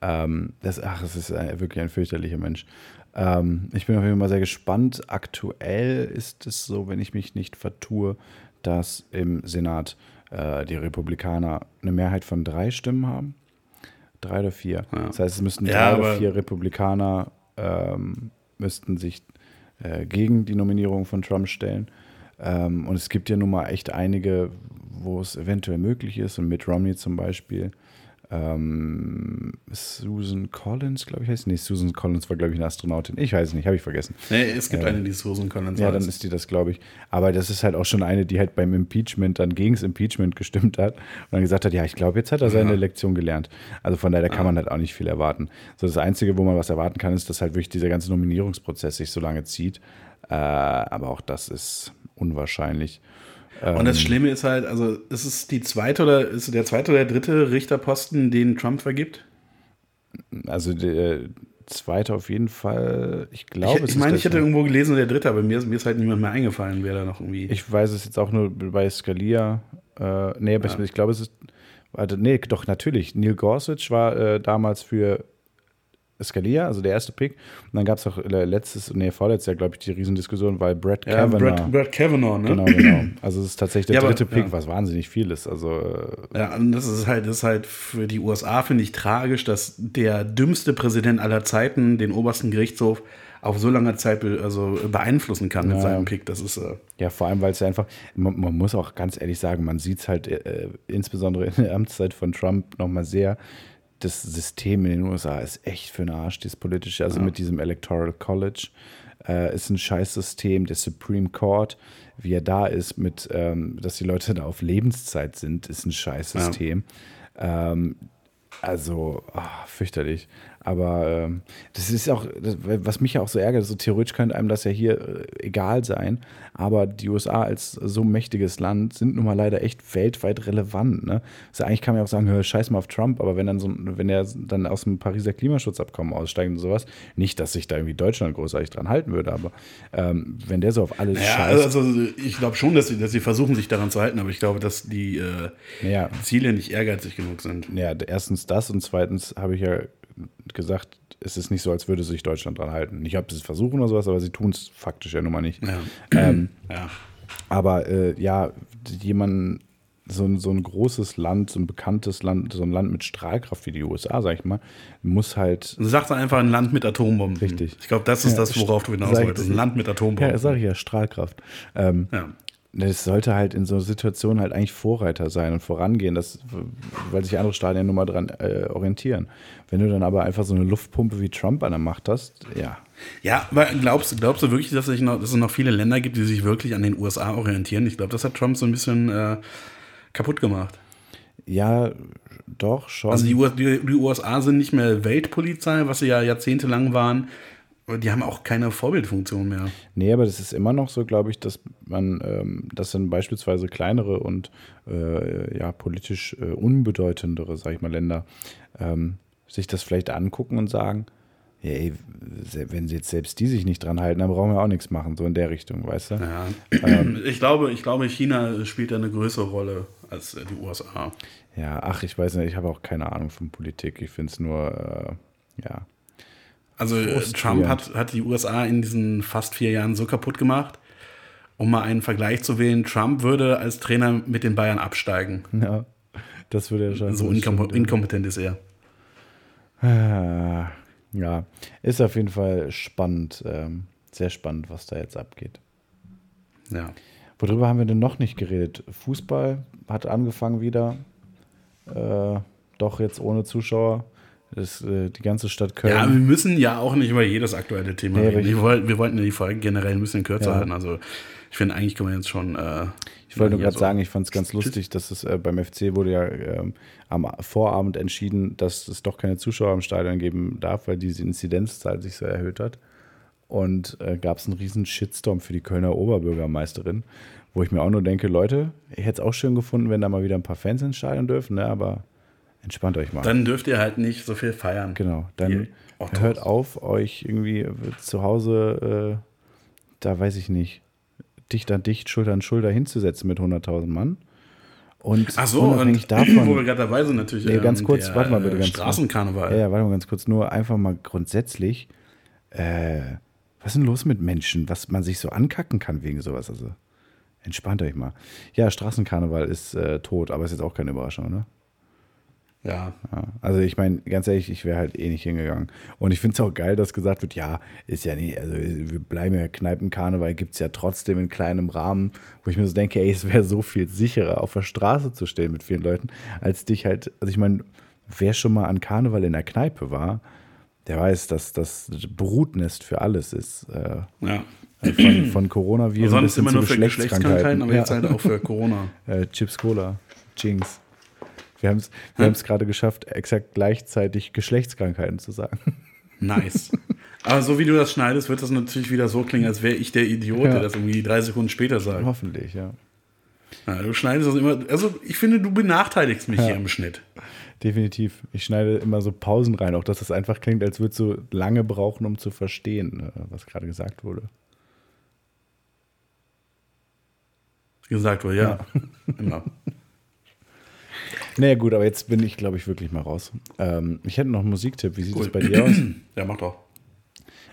Ähm, das, ach, es ist ein, wirklich ein fürchterlicher Mensch. Ähm, ich bin auf jeden Fall mal sehr gespannt. Aktuell ist es so, wenn ich mich nicht vertue, dass im Senat äh, die Republikaner eine Mehrheit von drei Stimmen haben. Drei oder vier. Ja. Das heißt, es müssten Ja, drei oder aber- vier Republikaner ähm, müssten sich äh, gegen die Nominierung von Trump stellen. Ähm, und es gibt ja nun mal echt einige, wo es eventuell möglich ist. Und Mitt Romney zum Beispiel ähm, Susan Collins, glaube ich, heißt. Nee, Susan Collins war, glaube ich, eine Astronautin. Ich weiß es nicht, habe ich vergessen. Nee, es gibt äh, eine, die Susan Collins Ja, heißt. dann ist die das, glaube ich. Aber das ist halt auch schon eine, die halt beim Impeachment dann gegen das Impeachment gestimmt hat und dann gesagt hat, ja, ich glaube, jetzt hat er seine ja. Lektion gelernt. Also von daher, da kann man halt auch nicht viel erwarten. So, das Einzige, wo man was erwarten kann, ist, dass halt wirklich dieser ganze Nominierungsprozess sich so lange zieht. Äh, aber auch das ist unwahrscheinlich. Und das Schlimme ist halt, also ist es die zweite oder ist der zweite oder der dritte Richterposten, den Trump vergibt? Also der zweite auf jeden Fall. Ich glaube, ich, ich meine, ich hätte irgendwo gelesen, der dritte, aber mir, mir ist halt niemand mehr eingefallen, wer da noch irgendwie. Ich weiß es jetzt auch nur bei Scalia. Äh, nee, aber ja. ich, ich, glaube, es ist. Warte, nee, doch, natürlich. Neil Gorsuch war äh, damals für Scalia, also der erste Pick. Und dann gab es auch äh, letztes, nee, vorletztes Jahr, glaube ich, die Riesendiskussion, weil Brett ja, Kavanaugh. Brett, Brett Kavanaugh, ne? Genau, genau. Also es ist tatsächlich der ja, dritte aber, Pick, ja. was wahnsinnig viel ist. Also, äh, ja, und das ist halt, das ist halt für die USA, finde ich, tragisch, dass der dümmste Präsident aller Zeiten den obersten Gerichtshof auf so lange Zeit be also beeinflussen kann mit seinem Pick. Das ist äh ja vor allem, weil es einfach, man, man, muss auch ganz ehrlich sagen, man sieht es halt äh, insbesondere in der Amtszeit von Trump nochmal sehr, das System in den USA ist echt für den Arsch, das politische, also ja. mit diesem Electoral College. Äh, ist ein scheiß System. Der Supreme Court, wie er da ist, mit, ähm, dass die Leute da auf Lebenszeit sind, ist ein scheiß System. Ja. Ähm, also, oh, fürchterlich. Aber ähm, das ist auch, das, was mich ja auch so ärgert, so theoretisch könnte einem das ja hier äh, egal sein. Aber die USA als so mächtiges Land sind nun mal leider echt weltweit relevant. Ne? Also eigentlich kann man ja auch sagen, hör, scheiß mal auf Trump, aber wenn dann so, wenn er dann aus dem Pariser Klimaschutzabkommen aussteigt und sowas, nicht, dass sich da irgendwie Deutschland großartig dran halten würde, aber ähm, wenn der so auf alles naja, scheißt. Also ich glaube schon, dass sie, dass sie versuchen, sich daran zu halten, aber ich glaube, dass die äh, ja. Ziele nicht ehrgeizig genug sind. Ja, erstens das und zweitens habe ich ja gesagt, es ist nicht so, als würde sich Deutschland dran halten. Nicht, ob sie es versuchen oder sowas, aber sie tun es faktisch ja nun mal nicht. Ja. Ähm, ja. Aber äh, ja, jemanden, so, so ein großes Land, so ein bekanntes Land, so ein Land mit Strahlkraft wie die USA, sag ich mal, muss halt. Du sagst einfach ein Land mit Atombomben. Richtig. Ich glaube, das ist ja, das, worauf du hinaus wolltest. Ein Land mit Atombomben. Ja, sag ich ja, Strahlkraft. Ähm, ja das sollte halt in so Situationen halt eigentlich Vorreiter sein und vorangehen, das, weil sich andere Stadien nur mal dran äh, orientieren. Wenn du dann aber einfach so eine Luftpumpe wie Trump an der Macht hast, ja. Ja, aber glaubst, glaubst du wirklich, dass, noch, dass es noch viele Länder gibt, die sich wirklich an den USA orientieren? Ich glaube, das hat Trump so ein bisschen äh, kaputt gemacht. Ja, doch, schon. Also die, die, die USA sind nicht mehr Weltpolizei, was sie ja jahrzehntelang waren die haben auch keine Vorbildfunktion mehr. Nee, aber das ist immer noch so, glaube ich, dass man, ähm, dass dann beispielsweise kleinere und äh, ja, politisch äh, unbedeutendere, sag ich mal, Länder ähm, sich das vielleicht angucken und sagen, hey, wenn sie jetzt selbst die sich nicht dran halten, dann brauchen wir auch nichts machen, so in der Richtung, weißt du? Ja. Ähm, ich, glaube, ich glaube, China spielt da eine größere Rolle als äh, die USA. Ja, ach, ich weiß nicht, ich habe auch keine Ahnung von Politik. Ich finde es nur, äh, ja, also äh, Trump hat, hat die USA in diesen fast vier Jahren so kaputt gemacht. Um mal einen Vergleich zu wählen, Trump würde als Trainer mit den Bayern absteigen. Ja, das würde er schon. So inkom stimmt, inkompetent ist er. Ah, ja, ist auf jeden Fall spannend, ähm, sehr spannend, was da jetzt abgeht. Ja. Worüber haben wir denn noch nicht geredet? Fußball hat angefangen wieder. Äh, doch jetzt ohne Zuschauer. Das, äh, die ganze Stadt Köln. Ja, wir müssen ja auch nicht über jedes aktuelle Thema nee, reden. Wir wollten, wir wollten die Folge generell ein bisschen kürzer ja. halten. Also ich finde, eigentlich können wir jetzt schon. Äh, ich wollte nur gerade so sagen, ich fand es ganz lustig, dass es äh, beim FC wurde ja ähm, am Vorabend entschieden, dass es doch keine Zuschauer im Stadion geben darf, weil diese Inzidenzzahl sich so erhöht hat. Und äh, gab es einen riesen Shitstorm für die Kölner Oberbürgermeisterin, wo ich mir auch nur denke, Leute, ich hätte es auch schön gefunden, wenn da mal wieder ein paar Fans ins Stadion dürfen, ne? aber Entspannt euch mal. Dann dürft ihr halt nicht so viel feiern. Genau. Dann hört auf, euch irgendwie zu Hause, äh, da weiß ich nicht, dicht an dicht, Schulter an Schulter hinzusetzen mit 100.000 Mann. Und Ach so, unabhängig und davon. Wo wir gerade dabei sind, natürlich. Nee, ganz ähm, kurz, warte mal bitte. Ganz Straßenkarneval. Ja, ja, warte mal ganz kurz. Nur einfach mal grundsätzlich, äh, was ist denn los mit Menschen, was man sich so ankacken kann wegen sowas? Also, entspannt euch mal. Ja, Straßenkarneval ist äh, tot, aber ist jetzt auch keine Überraschung, ne? Ja. ja. Also ich meine, ganz ehrlich, ich wäre halt eh nicht hingegangen. Und ich finde es auch geil, dass gesagt wird, ja, ist ja nicht, also wir bleiben ja Kneipenkarneval, gibt es ja trotzdem in kleinem Rahmen, wo ich mir so denke, ey, es wäre so viel sicherer, auf der Straße zu stehen mit vielen Leuten, als dich halt, also ich meine, wer schon mal an Karneval in der Kneipe war, der weiß, dass das Brutnest für alles ist. Äh, Ja. von, von Coronaviren Sonst immer zu nur für Geschlechtskrankheiten, aber jetzt halt auch für Corona. äh, Chips Cola, Jinx. Wir haben es wir haben's gerade geschafft, exakt gleichzeitig Geschlechtskrankheiten zu sagen. Nice. Aber so wie du das schneidest, wird das natürlich wieder so klingen, als wäre ich der Idiot, Ja. der das irgendwie drei Sekunden später sagt. Hoffentlich, ja. Ja, du schneidest das immer. Also, ich finde, du benachteiligst mich Ja. hier im Schnitt. Definitiv. Ich schneide immer so Pausen rein, auch dass es einfach klingt, als würdest du lange brauchen, um zu verstehen, äh, was gerade gesagt wurde. Gesagt wurde, ja. Immer. Naja, gut, aber jetzt bin ich, glaube ich, wirklich mal raus. Ähm, ich hätte noch einen Musiktipp. Wie sieht es bei dir aus? Ja, mach doch.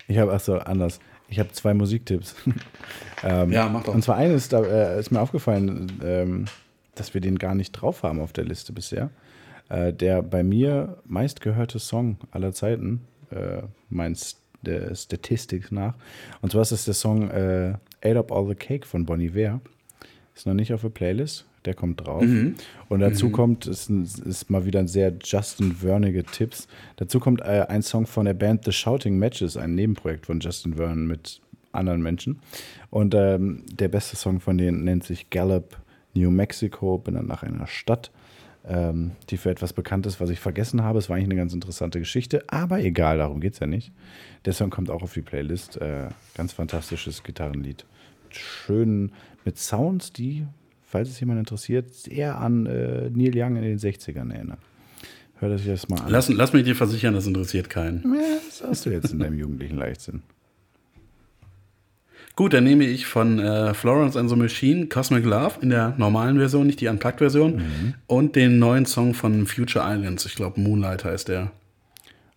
Ich habe, achso, anders. Ich habe zwei Musiktipps. ähm, Ja, mach doch. Und zwar eines, da äh, ist mir aufgefallen, ähm, dass wir den gar nicht drauf haben auf der Liste bisher. Äh, der bei mir meistgehörte Song aller Zeiten, äh, mein St der Statistik nach. Und zwar ist es der Song äh, Ate Up All the Cake von Bonnie Iver. Ist noch nicht auf der Playlist, der kommt drauf. Und dazu kommt, ist, ist mal wieder ein sehr Justin Vernige Tipps. Dazu kommt äh, ein Song von der Band The Shouting Matches, ein Nebenprojekt von Justin Verne mit anderen Menschen. Und ähm, der beste Song von denen nennt sich Gallup New Mexico, bin dann nach einer Stadt, ähm, die für etwas bekannt ist, was ich vergessen habe. Es war eigentlich eine ganz interessante Geschichte, aber egal, darum geht es ja nicht. Der Song kommt auch auf die Playlist. Äh, ganz fantastisches Gitarrenlied. Schön mit Sounds, die, falls es jemand interessiert, eher an äh, Neil Young in den 60ern erinnern. Hört euch das mal an. Lass, lass mich dir versichern, das interessiert keinen. Ja, das hast du jetzt in deinem jugendlichen Leichtsinn. Gut, dann nehme ich von äh, Florence and the Machine Cosmic Love in der normalen Version, nicht die Unplugged-Version. Und den neuen Song von Future Islands. Ich glaube, Moonlight heißt der.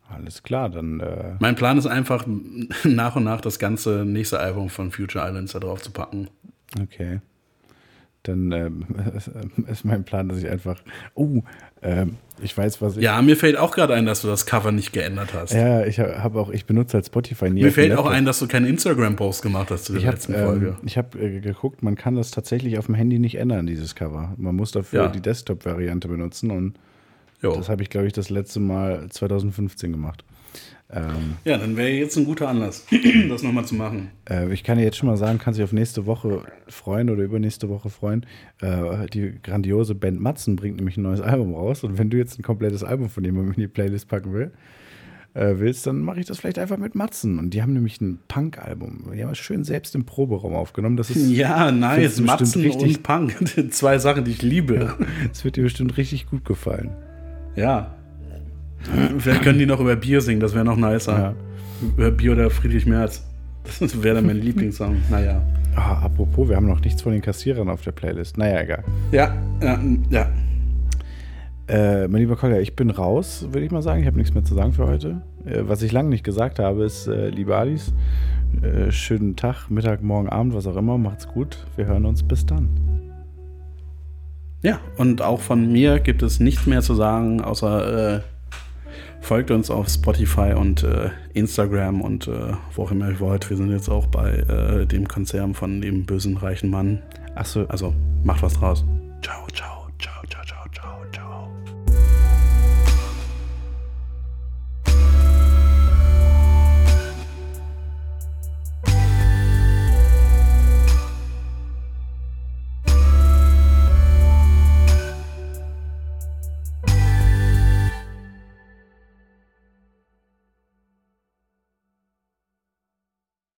Alles klar, dann äh, Mein Plan ist einfach, nach und nach das ganze nächste Album von Future Islands da drauf zu packen. Okay. Dann ähm, ist mein Plan, dass ich einfach. Oh, ähm, ich weiß, was ich. Ja, mir fällt auch gerade ein, dass du das Cover nicht geändert hast. Ja, ich habe auch, ich benutze halt Spotify nie. mir fällt auch ein, dass du keinen Instagram-Post gemacht hast zu der Ich habe letzten Folge. ähm, ich hab, äh, geguckt, man kann das tatsächlich auf dem Handy nicht ändern, dieses Cover. Man muss dafür Ja. die Desktop-Variante benutzen und Jo. das habe ich, glaube ich, das letzte Mal 2015 gemacht. Ähm, Ja, dann wäre jetzt ein guter Anlass, das nochmal zu machen. äh, ich kann dir jetzt schon mal sagen, kann sich auf nächste Woche freuen oder übernächste Woche freuen. Äh, die grandiose Band Matzen bringt nämlich ein neues Album raus und wenn du jetzt ein komplettes Album von jemandem in die Playlist packen will, äh, willst, dann mache ich das vielleicht einfach mit Matzen. Und die haben nämlich ein Punk-Album. Die haben es schön selbst im Proberaum aufgenommen. Das ist Ja, nice. Matzen richtig- und Punk. Zwei Sachen, die ich liebe. Das wird dir bestimmt richtig gut gefallen. Ja. Vielleicht können die noch über Bier singen, das wäre noch nicer. Ja. Über Bier oder Friedrich Merz. Das wäre dann mein Lieblingssong. Naja. Ah, apropos, wir haben noch nichts von den Kassierern auf der Playlist. Naja, egal. Ja, ja, ja. Äh, mein lieber Kolja, ich bin raus, würde ich mal sagen. Ich habe nichts mehr zu sagen für heute. Äh, was ich lange nicht gesagt habe, ist, äh, liebe Alice, äh, schönen Tag, Mittag, Morgen, Abend, was auch immer. Macht's gut. Wir hören uns. Bis dann. Ja, und auch von mir gibt es nichts mehr zu sagen, außer äh, folgt uns auf Spotify und äh, Instagram und äh, wo auch immer ihr wollt. Wir sind jetzt auch bei äh, dem Konzern von dem bösen reichen Mann. Achso, Also macht was draus. Ciao, ciao.